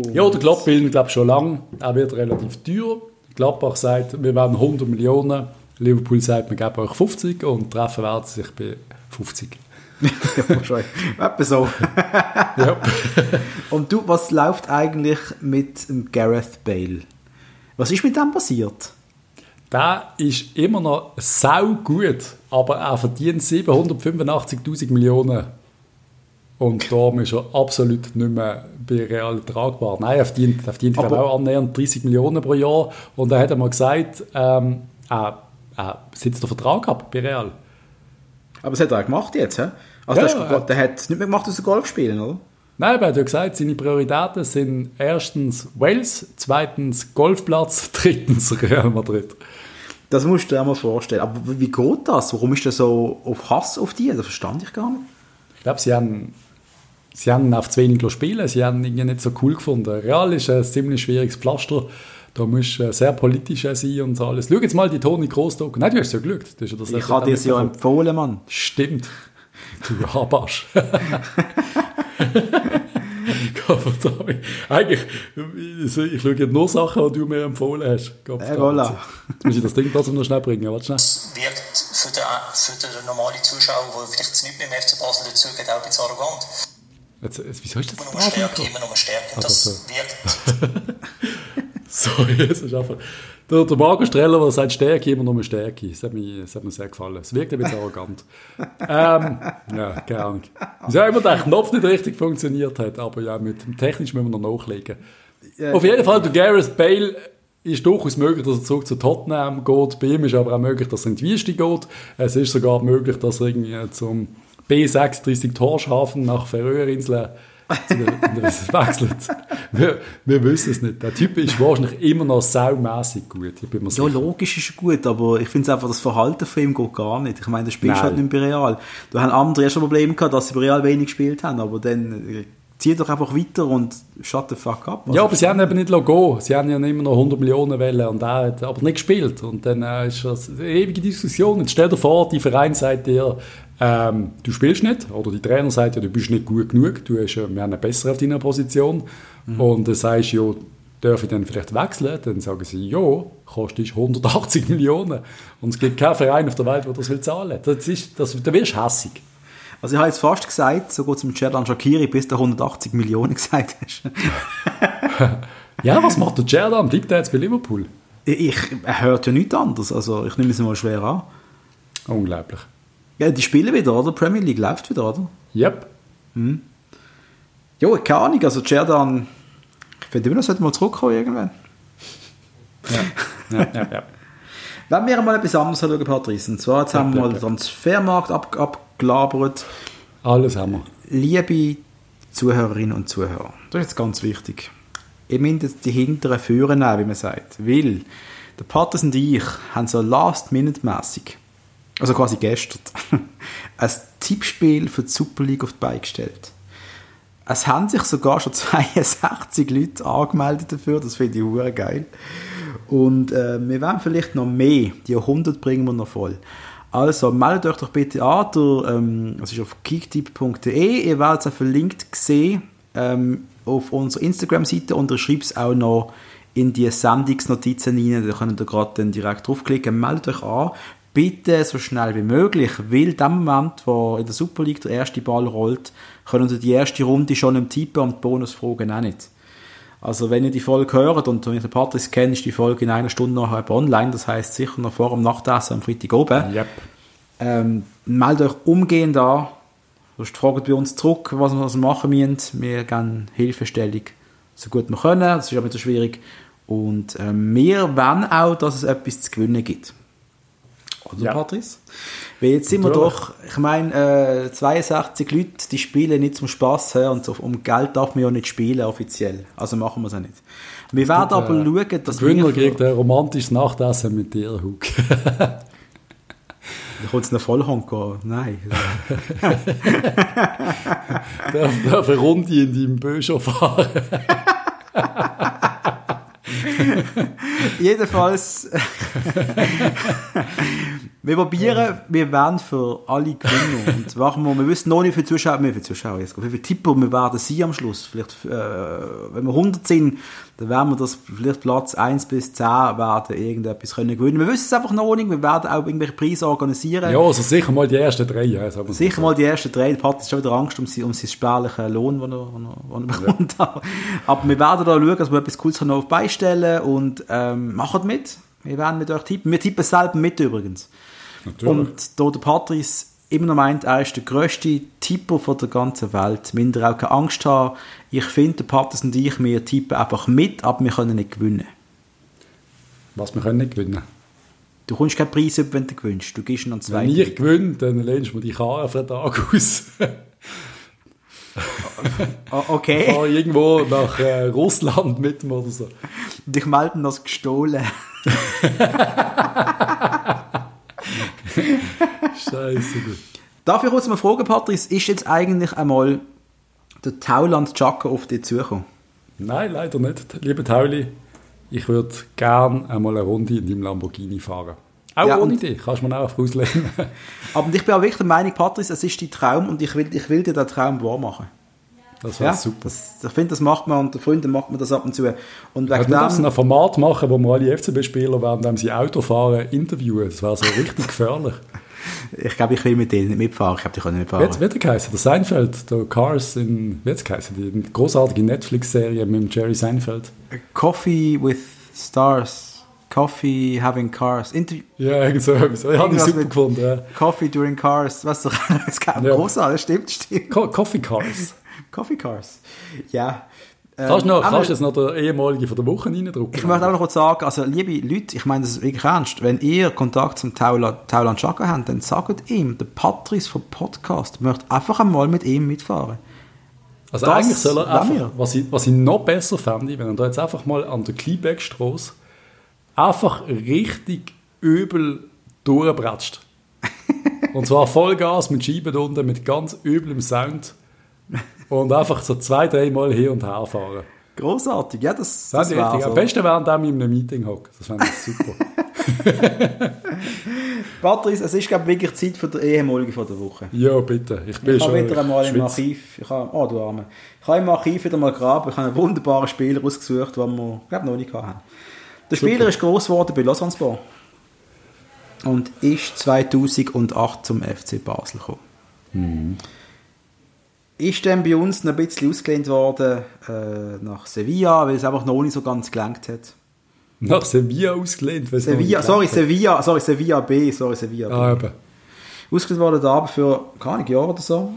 Und ja, der Klopp will, glaube schon lange. Er wird relativ teuer. Gladbach sagt, wir werden 100 Millionen. Liverpool sagt, wir geben euch 50 und treffen werden sich bei 50. ja, Etwa so. ja. Und du, was läuft eigentlich mit Gareth Bale? Was ist mit dem passiert? Der ist immer noch sau gut, aber er verdient 785.000 Millionen. Und darum ist er absolut nicht mehr bei Real tragbar. Nein, er verdient, er verdient aber, auch annähernd 30 Millionen pro Jahr. Und er hat einmal gesagt, ähm, er, er sitzt der Vertrag ab bei Real. Aber das hat er auch gemacht jetzt, he? Also ja, der, ist, der hat es nicht mehr gemacht, aus Golf spielen, oder? Nein, er hat ja gesagt, seine Prioritäten sind erstens Wales, zweitens Golfplatz, drittens Real Madrid. Das musst du dir mal vorstellen. Aber wie geht das? Warum ist er so auf Hass auf die? Das verstand ich gar nicht. Ich glaube, sie haben, sie haben auf zu wenig spielen. Sie haben ihn nicht so cool gefunden. Real ist ein ziemlich schwieriges Pflaster. Da musst du sehr politisch sein und so alles. Schau jetzt mal die Toni Kroos Nein, du hast es ja Glück. Ja ich habe dir es ja empfohlen, Mann. Stimmt. Du Habasch. Eigentlich, ich schaue jetzt nur Sachen, die du mir empfohlen hast. Äh, voilà. Jetzt muss ich das Ding trotzdem noch schnell bringen. Warte schnell. Wirkt für den, für den normalen Zuschauer, der vielleicht nicht mit dem FC Basel dazugeht, auch ein bisschen arrogant. Jetzt, jetzt, wieso ist das immer nur Stärke, immer nur Stärke. Und das wirkt. Sorry, es ist einfach... Der, der Marco Streller, der sagt Stärke, immer nur Stärke. Das hat, mir, das hat mir sehr gefallen. Es wirkt ein bisschen arrogant. ähm, ja, keine Ahnung. Ich habe immer der Knopf nicht richtig funktioniert hat, aber ja, mit dem technisch müssen wir noch nachlegen. Ja, Auf jeden Fall, der Gareth Bale ist durchaus möglich, dass er zurück zu Tottenham geht. Bei ihm ist aber auch möglich, dass er in die Wüste geht. Es ist sogar möglich, dass er irgendwie zum B36 Torschafen nach Färöerinseln wechselt. Wir, wir wissen es nicht. Der Typ ist wahrscheinlich immer noch saumässig gut. Ja, logisch ist er gut, aber ich finde einfach, das Verhalten von ihm geht gar nicht. Ich meine, der spielst halt nicht bei Real. Du hast andere erst ein Problem gehabt, dass sie bei Real wenig gespielt haben, aber dann äh, zieh doch einfach weiter und shut the fuck up. Also ja, aber sie haben eben nicht Logo. Sie haben ja immer noch 100 Millionen Welle und er hat aber nicht gespielt. Und dann äh, ist das eine ewige Diskussion. Jetzt stell dir vor, die Verein sagt dir, ähm, du spielst nicht, oder die Trainer sagt ja, du bist nicht gut genug, du hast, wir haben einen besser auf deiner Position. Mhm. Und dann sagst du, ja, darf ich dann vielleicht wechseln? Dann sagen sie, ja, kostet 180 Millionen. Und es gibt keinen Verein auf der Welt, der das will zahlen. Das ist, das, da wirst du hässig. Also ich habe jetzt fast gesagt, so gut zum Cerdan Shakiri, bis du 180 Millionen gesagt hast. ja, was macht der Cerdan? Bleibt er jetzt bei Liverpool? Ich, er hört ja nichts anderes. Also ich nehme es mal schwer an. Unglaublich. Ja, die spielen wieder, oder? Premier League läuft wieder, oder? Yep. Hm. Ja, keine Ahnung. Also Cerdan, ich finde immer, er sollte mal zurückkommen irgendwann. Ja, ja, ja. ja. Wenn wir mal etwas anderes schauen, Patrice, und zwar jetzt ja, haben wir mal den Transfermarkt ab, abgelabert. Alles haben wir. Liebe Zuhörerinnen und Zuhörer, das ist jetzt ganz wichtig. Ihr müsst die hinteren führen, wie man sagt. Weil der Patrice und ich haben so last-minute-mässig also quasi gestern, ein Tippspiel für die Super League auf die Beine gestellt. Es haben sich sogar schon 62 Leute angemeldet dafür, das finde ich hure geil. Und äh, wir werden vielleicht noch mehr, die 100 bringen wir noch voll. Also meldet euch doch bitte an, der, ähm, das ist auf kicktipp.de, ihr werdet es auch verlinkt sehen ähm, auf unserer Instagram-Seite. Und ihr schreibt es auch noch in die Sendungsnotizen rein, da könnt ihr gerade direkt draufklicken, meldet euch an, bitte so schnell wie möglich, weil dem Moment, wo in der Super League der erste Ball rollt, können Sie die erste Runde schon im Tippen und die Bonusfragen auch nicht. Also wenn ihr die Folge hört und wenn ihr den Patrick kennt, ist die Folge in einer Stunde nachher online, das heißt sicher noch vor dem Nachtessen am Freitag oben. Yep. Ähm, meldet euch umgehend an, sonst fragt bei uns zurück, was wir machen müssen. Wir geben Hilfestellung so gut wir können, das ist aber nicht so schwierig. Und ähm, wir wollen auch, dass es etwas zu gewinnen gibt. Oder ja. Patrice? Weil jetzt sind wir doch, ich meine, äh, 62 Leute, die spielen nicht zum Spaß und so, um Geld darf man ja nicht spielen offiziell. Also machen wir es auch nicht. Wir werden aber äh, schauen, dass wir... Gewinner kriegt ein romantisches Nachtessen mit dir, Hug. Da kommt es noch Vollhang gehen. Nein. darf, darf eine Runde in deinem Böscher fahren? Jedenfalls, wir probieren, wir werden für alle gewinnen. Und machen wir, wir wissen noch nicht, wie viele Zuschauer, wie viele Zuschauer jetzt, wie viele Tipper wir werden sein am Schluss. Vielleicht, äh, wenn wir 100 sind, dann werden wir das vielleicht Platz 1 bis 10 werden irgendetwas können gewinnen. Wir wissen es einfach noch nicht, wir werden auch irgendwelche Preise organisieren. Ja, also sicher mal die ersten drei. Ja, sicher mal die ersten drei. Der Pat hat schon wieder Angst um, um seinen spärlichen Lohn, den er, den er, bekommt. Ja. Aber wir werden da schauen, dass wir etwas Cooles noch beistellen und ähm, macht mit. Wir werden mit euch tippen. Wir tippen selber mit übrigens. Natürlich. Und da der Patrice immer noch meint, er ist der grösste von der ganzen Welt. Minder auch keine Angst haben. Ich finde, der Patrice und ich, wir tippen einfach mit, aber wir können nicht gewinnen. Was, wir können nicht gewinnen? Du kommst keinen Preis über, wenn du gewinnst. Du gehst noch zwei. Wenn ich gewinne, dann lehnst du mir die Karre für den Tag aus. okay. Ich fahre irgendwo nach äh, Russland mit mir oder so. Und ich melde das gestohlen. Scheiße. Darf ich kurz mal fragen, Patrice, ist jetzt eigentlich einmal der Tauland Chaka auf dich zugekommen? Nein, leider nicht. Lieber Tauli, ich würde gerne einmal eine Runde in deinem Lamborghini fahren. Auch ja, ohne dich, kannst du mir auch auf auslehnen. aber ich bin auch wirklich der Meinung, Patrice, es ist dein Traum und ich will, ich will dir den Traum wahr machen. Das wäre ja, super. Das, ich finde, das macht man unter Freunden macht man das ab und zu. Und wegen ja, dem, ein Format machen, wo wir alle FCB-Spieler, während sie Auto fahren, interviewen. Das wäre so richtig gefährlich. Ich glaube, ich will mit denen nicht mitfahren. Ich glaube, die können nicht mitfahren. Wie hat geheißen? Der Seinfeld, der Cars in, wie hat geheißen? Die großartige Netflix-Serie mit Jerry Seinfeld. Coffee with Stars. Coffee having cars. Interview ja, irgend so etwas. Ich habe die super gefunden. Ja. Coffee during cars. Was doch, es gab ja. großartig, stimmt, stimmt. Co Coffee Cars. Coffee Cars. Ja. Ähm, kannst du noch, kannst jetzt noch der ehemalige von der Woche reindrücken? Ich möchte auch noch kurz sagen, also liebe Leute, ich meine das wirklich ernst, wenn ihr Kontakt zum Tauland Chaka habt, dann sagt ihm, der Patrice vom Podcast möchte einfach einmal mit ihm mitfahren. Also das eigentlich soll er einfach, was ich, was ich noch besser fände, wenn er da jetzt einfach mal an der Kleinbeckstrasse einfach richtig übel durchbratscht. Und zwar Vollgas mit Scheiben unten, mit ganz üblem Sound und einfach so zwei, dreimal hin und her fahren. Großartig, ja, das, das, das wäre so. Am besten während ich in einem Meeting hocke. Das fände ich super. Patrice, es ist glaube wirklich Zeit für die ehemalige von der Woche. Ja, bitte. Ich bin ich schon wieder einmal im Archiv. Ich habe, oh, du Arme. Ich habe im Archiv wieder mal graben. Ich habe einen wunderbaren Spieler ausgesucht, den wir, glaube noch nicht hatten. Der Spieler super. ist groß geworden bei Lausanne und ist 2008 zum FC Basel gekommen. Mhm ist dann bei uns noch ein bisschen ausgelehnt worden äh, nach Sevilla, weil es einfach noch nicht so ganz gelangt hat. Nach Sevilla ausgelehnt? Sevilla, sorry, Sevilla, sorry, Sevilla B, sorry, Sevilla B. Ah, eben. Ausgelehnt worden da aber für, keine Jahre oder so.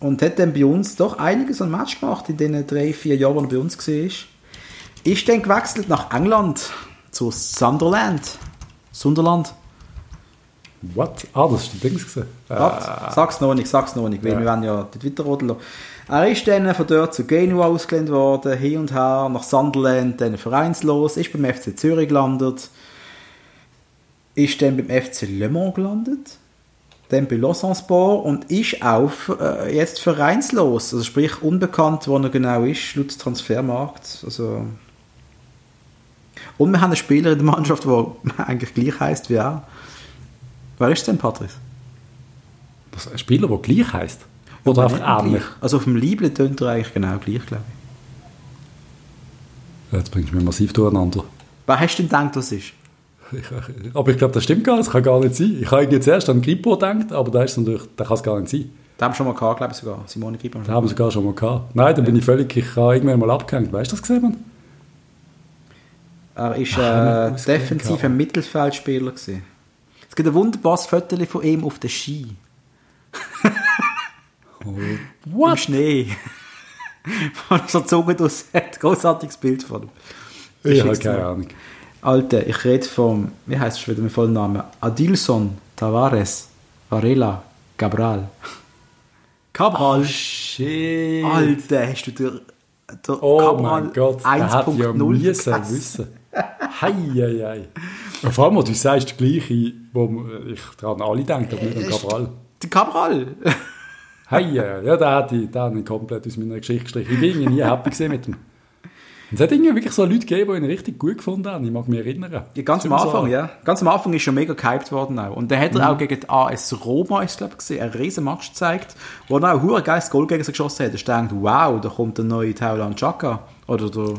Und hat dann bei uns doch einiges an Match gemacht in den drei, vier Jahren, wo er bei uns war. Ist dann gewechselt nach England, zu Sunderland. Sunderland. What? Ah, das ist der Dings gesehen. Äh. Sag's noch nicht, sag's noch nicht, weil ja. wir werden ja dort weiterrodeln Er ist dann von dort zu Genua ausgelehnt worden, hin und her, nach Sunderland, dann vereinslos, ist beim FC Zürich gelandet, ist dann beim FC Le Mans gelandet, dann bei Lausanne Sport und ist auch äh, jetzt vereinslos, also sprich unbekannt, wo er genau ist, laut Transfermarkt, also und wir haben einen Spieler in der Mannschaft, der eigentlich gleich heißt wie er. Wer ist denn Patrice? Was, ein Spieler, der gleich heisst? Oder einfach ähnlich? Also auf dem Liebling tönt er eigentlich genau gleich, glaube ich. Jetzt bringst du mich massiv durcheinander. Wer hast du denn gedacht, das ist? Ich, aber ich glaube, das stimmt gar nicht. Das kann gar nicht sein. Ich habe jetzt erst an Grippo gedacht, aber da ist natürlich, das kann es gar nicht sein. Da haben wir schon mal gehabt, glaube ich sogar. Simone Grippo. Da haben wir sogar schon mal gehabt. Nein, dann ja. bin ich völlig, ich habe irgendwann mal abgehängt. Weißt du das gesehen, man? Er war äh, defensiver Mittelfeldspieler. Gewesen gibt ein wunderbares Foto von ihm auf der Ski. what? Im Schnee. Von so Zunge durch hat. Großartiges Bild von ihm. Ich habe keine Ahnung. Alter, ich rede vom, wie heißt es wieder mit vollen Namen? Adilson Tavares, Varela, Cabral. Cabral. Oh, shit. Alter, hast du dir der Oh Cabral mein Gott, der hat ja 1.0 müssen wissen. Hei, hei, hei. Vor allem, du sagst das Gleiche, wo ich daran alle denke, aber nicht an Cabral. Der Cabral. Hei, hei, ja, der hat ich, den habe ich komplett aus meiner Geschichte gestrichen. Ich bin nie happy gewesen mit ihm. Und es hat irgendwie wirklich so Leute gegeben, die ihn richtig gut gefunden haben. Ich mag mich erinnern. Ja, ganz am Anfang, so- ja. Ganz am Anfang ist schon mega gehypt worden auch. Und dann hat er auch gegen die AS Roma, ist glaube ich, gesehen, einen riesen Match gezeigt, wo er auch ein geiles Goal gegen sie geschossen hat. Da denkt, wow, da kommt der neue Thailand Chaka. Oder der,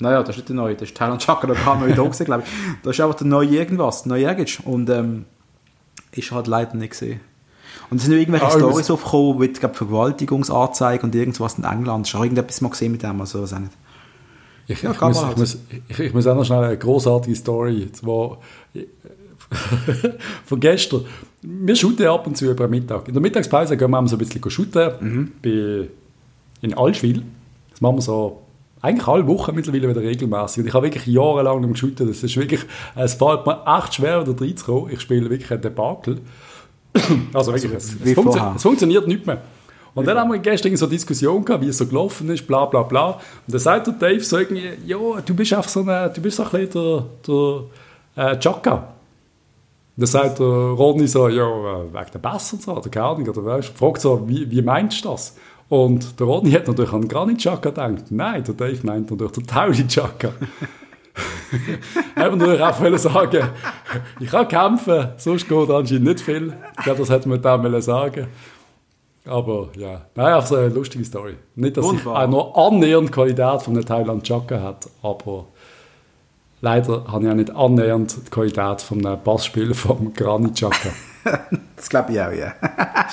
naja, das ist nicht der neue, das ist Thailand Chaka, da kam er wieder gesehen, glaube ich. Das ist einfach der neue irgendwas, der neue Ergic. Und ähm, ist halt leider nicht gesehen. Und es sind irgendwelche Ah, Stories aufgekommen, mit glaub, Vergewaltigungsanzeigen und irgendwas in England. Hast du irgendetwas mal gesehen mit dem? Also, weiß auch nicht. Ich, Ja, ich, muss, ich, muss, ich, ich muss auch noch schnell eine großartige Story, wo von gestern. Wir shooten ab und zu über den Mittag. In der Mittagspause gehen wir so ein bisschen shooten Mhm. bei, in Allschwil. Das machen wir so eigentlich alle Wochen mittlerweile wieder regelmäßig. Und ich habe wirklich jahrelang nicht geshootet. Das ist wirklich, es fällt mir echt schwer, wieder reinzukommen. Ich spiele wirklich ein Debakel. Also wirklich, es, wie es, funktio es funktioniert nicht mehr. Und dann haben wir gestern so eine Diskussion gehabt, wie es so gelaufen ist, bla bla bla. Und dann sagt der Dave so irgendwie, ja, du bist einfach so ein, du bist so ein bisschen der, der äh, Chaka. Und dann sagt der Ronny so, ja, äh, wegen der Bass und so, oder keine Ahnung, oder weißt, fragt so, wie, wie meinst du das? Und der Ronny hat natürlich an Granit Chaka gedacht. Nein, der Dave meint natürlich den Tauli Chaka. Eben nur auch sagen, ich kann kämpfen, sonst geht anscheinend nicht viel. Ich glaube, das hätte man da sagen. Aber ja, nein, einfach so eine lustige Story. Nicht, dass Wunderbar. ich auch noch annähernd die Qualität von der Thailand Chaka hat, aber leider habe ich auch nicht annähernd die Qualität von einem Bassspieler vom Granit Chaka. Das glaube ich auch, ja.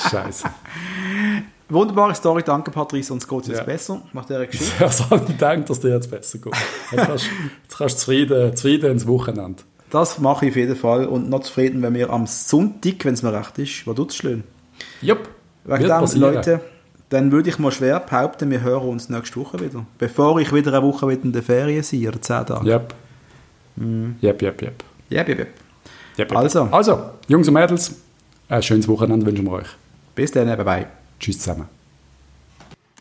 Scheiße. Wunderbare Story, danke Patrice, uns geht es jetzt Ja. besser nach dieser Geschichte. Habe ich gedacht, dass dir jetzt besser geht? Jetzt kannst, jetzt kannst du zufrieden, zufrieden ins Wochenende. Das mache ich auf jeden Fall und noch zufrieden, wenn wir am Sonntag, wenn es mir recht ist, was tut's schön. Jupp. Wegen dem, passieren. Leute, dann würde ich mal schwer behaupten, wir hören uns nächste Woche wieder. Bevor ich wieder eine Woche wieder in der Ferien sein, oder zehn Tage. Yep. Yep, yep, yep. Ja, ja, ja. Yep, Also. Also, Jungs und Mädels, ein schönes Wochenende wünschen wir euch. Bis dann, bye bye. Tschüss zusammen.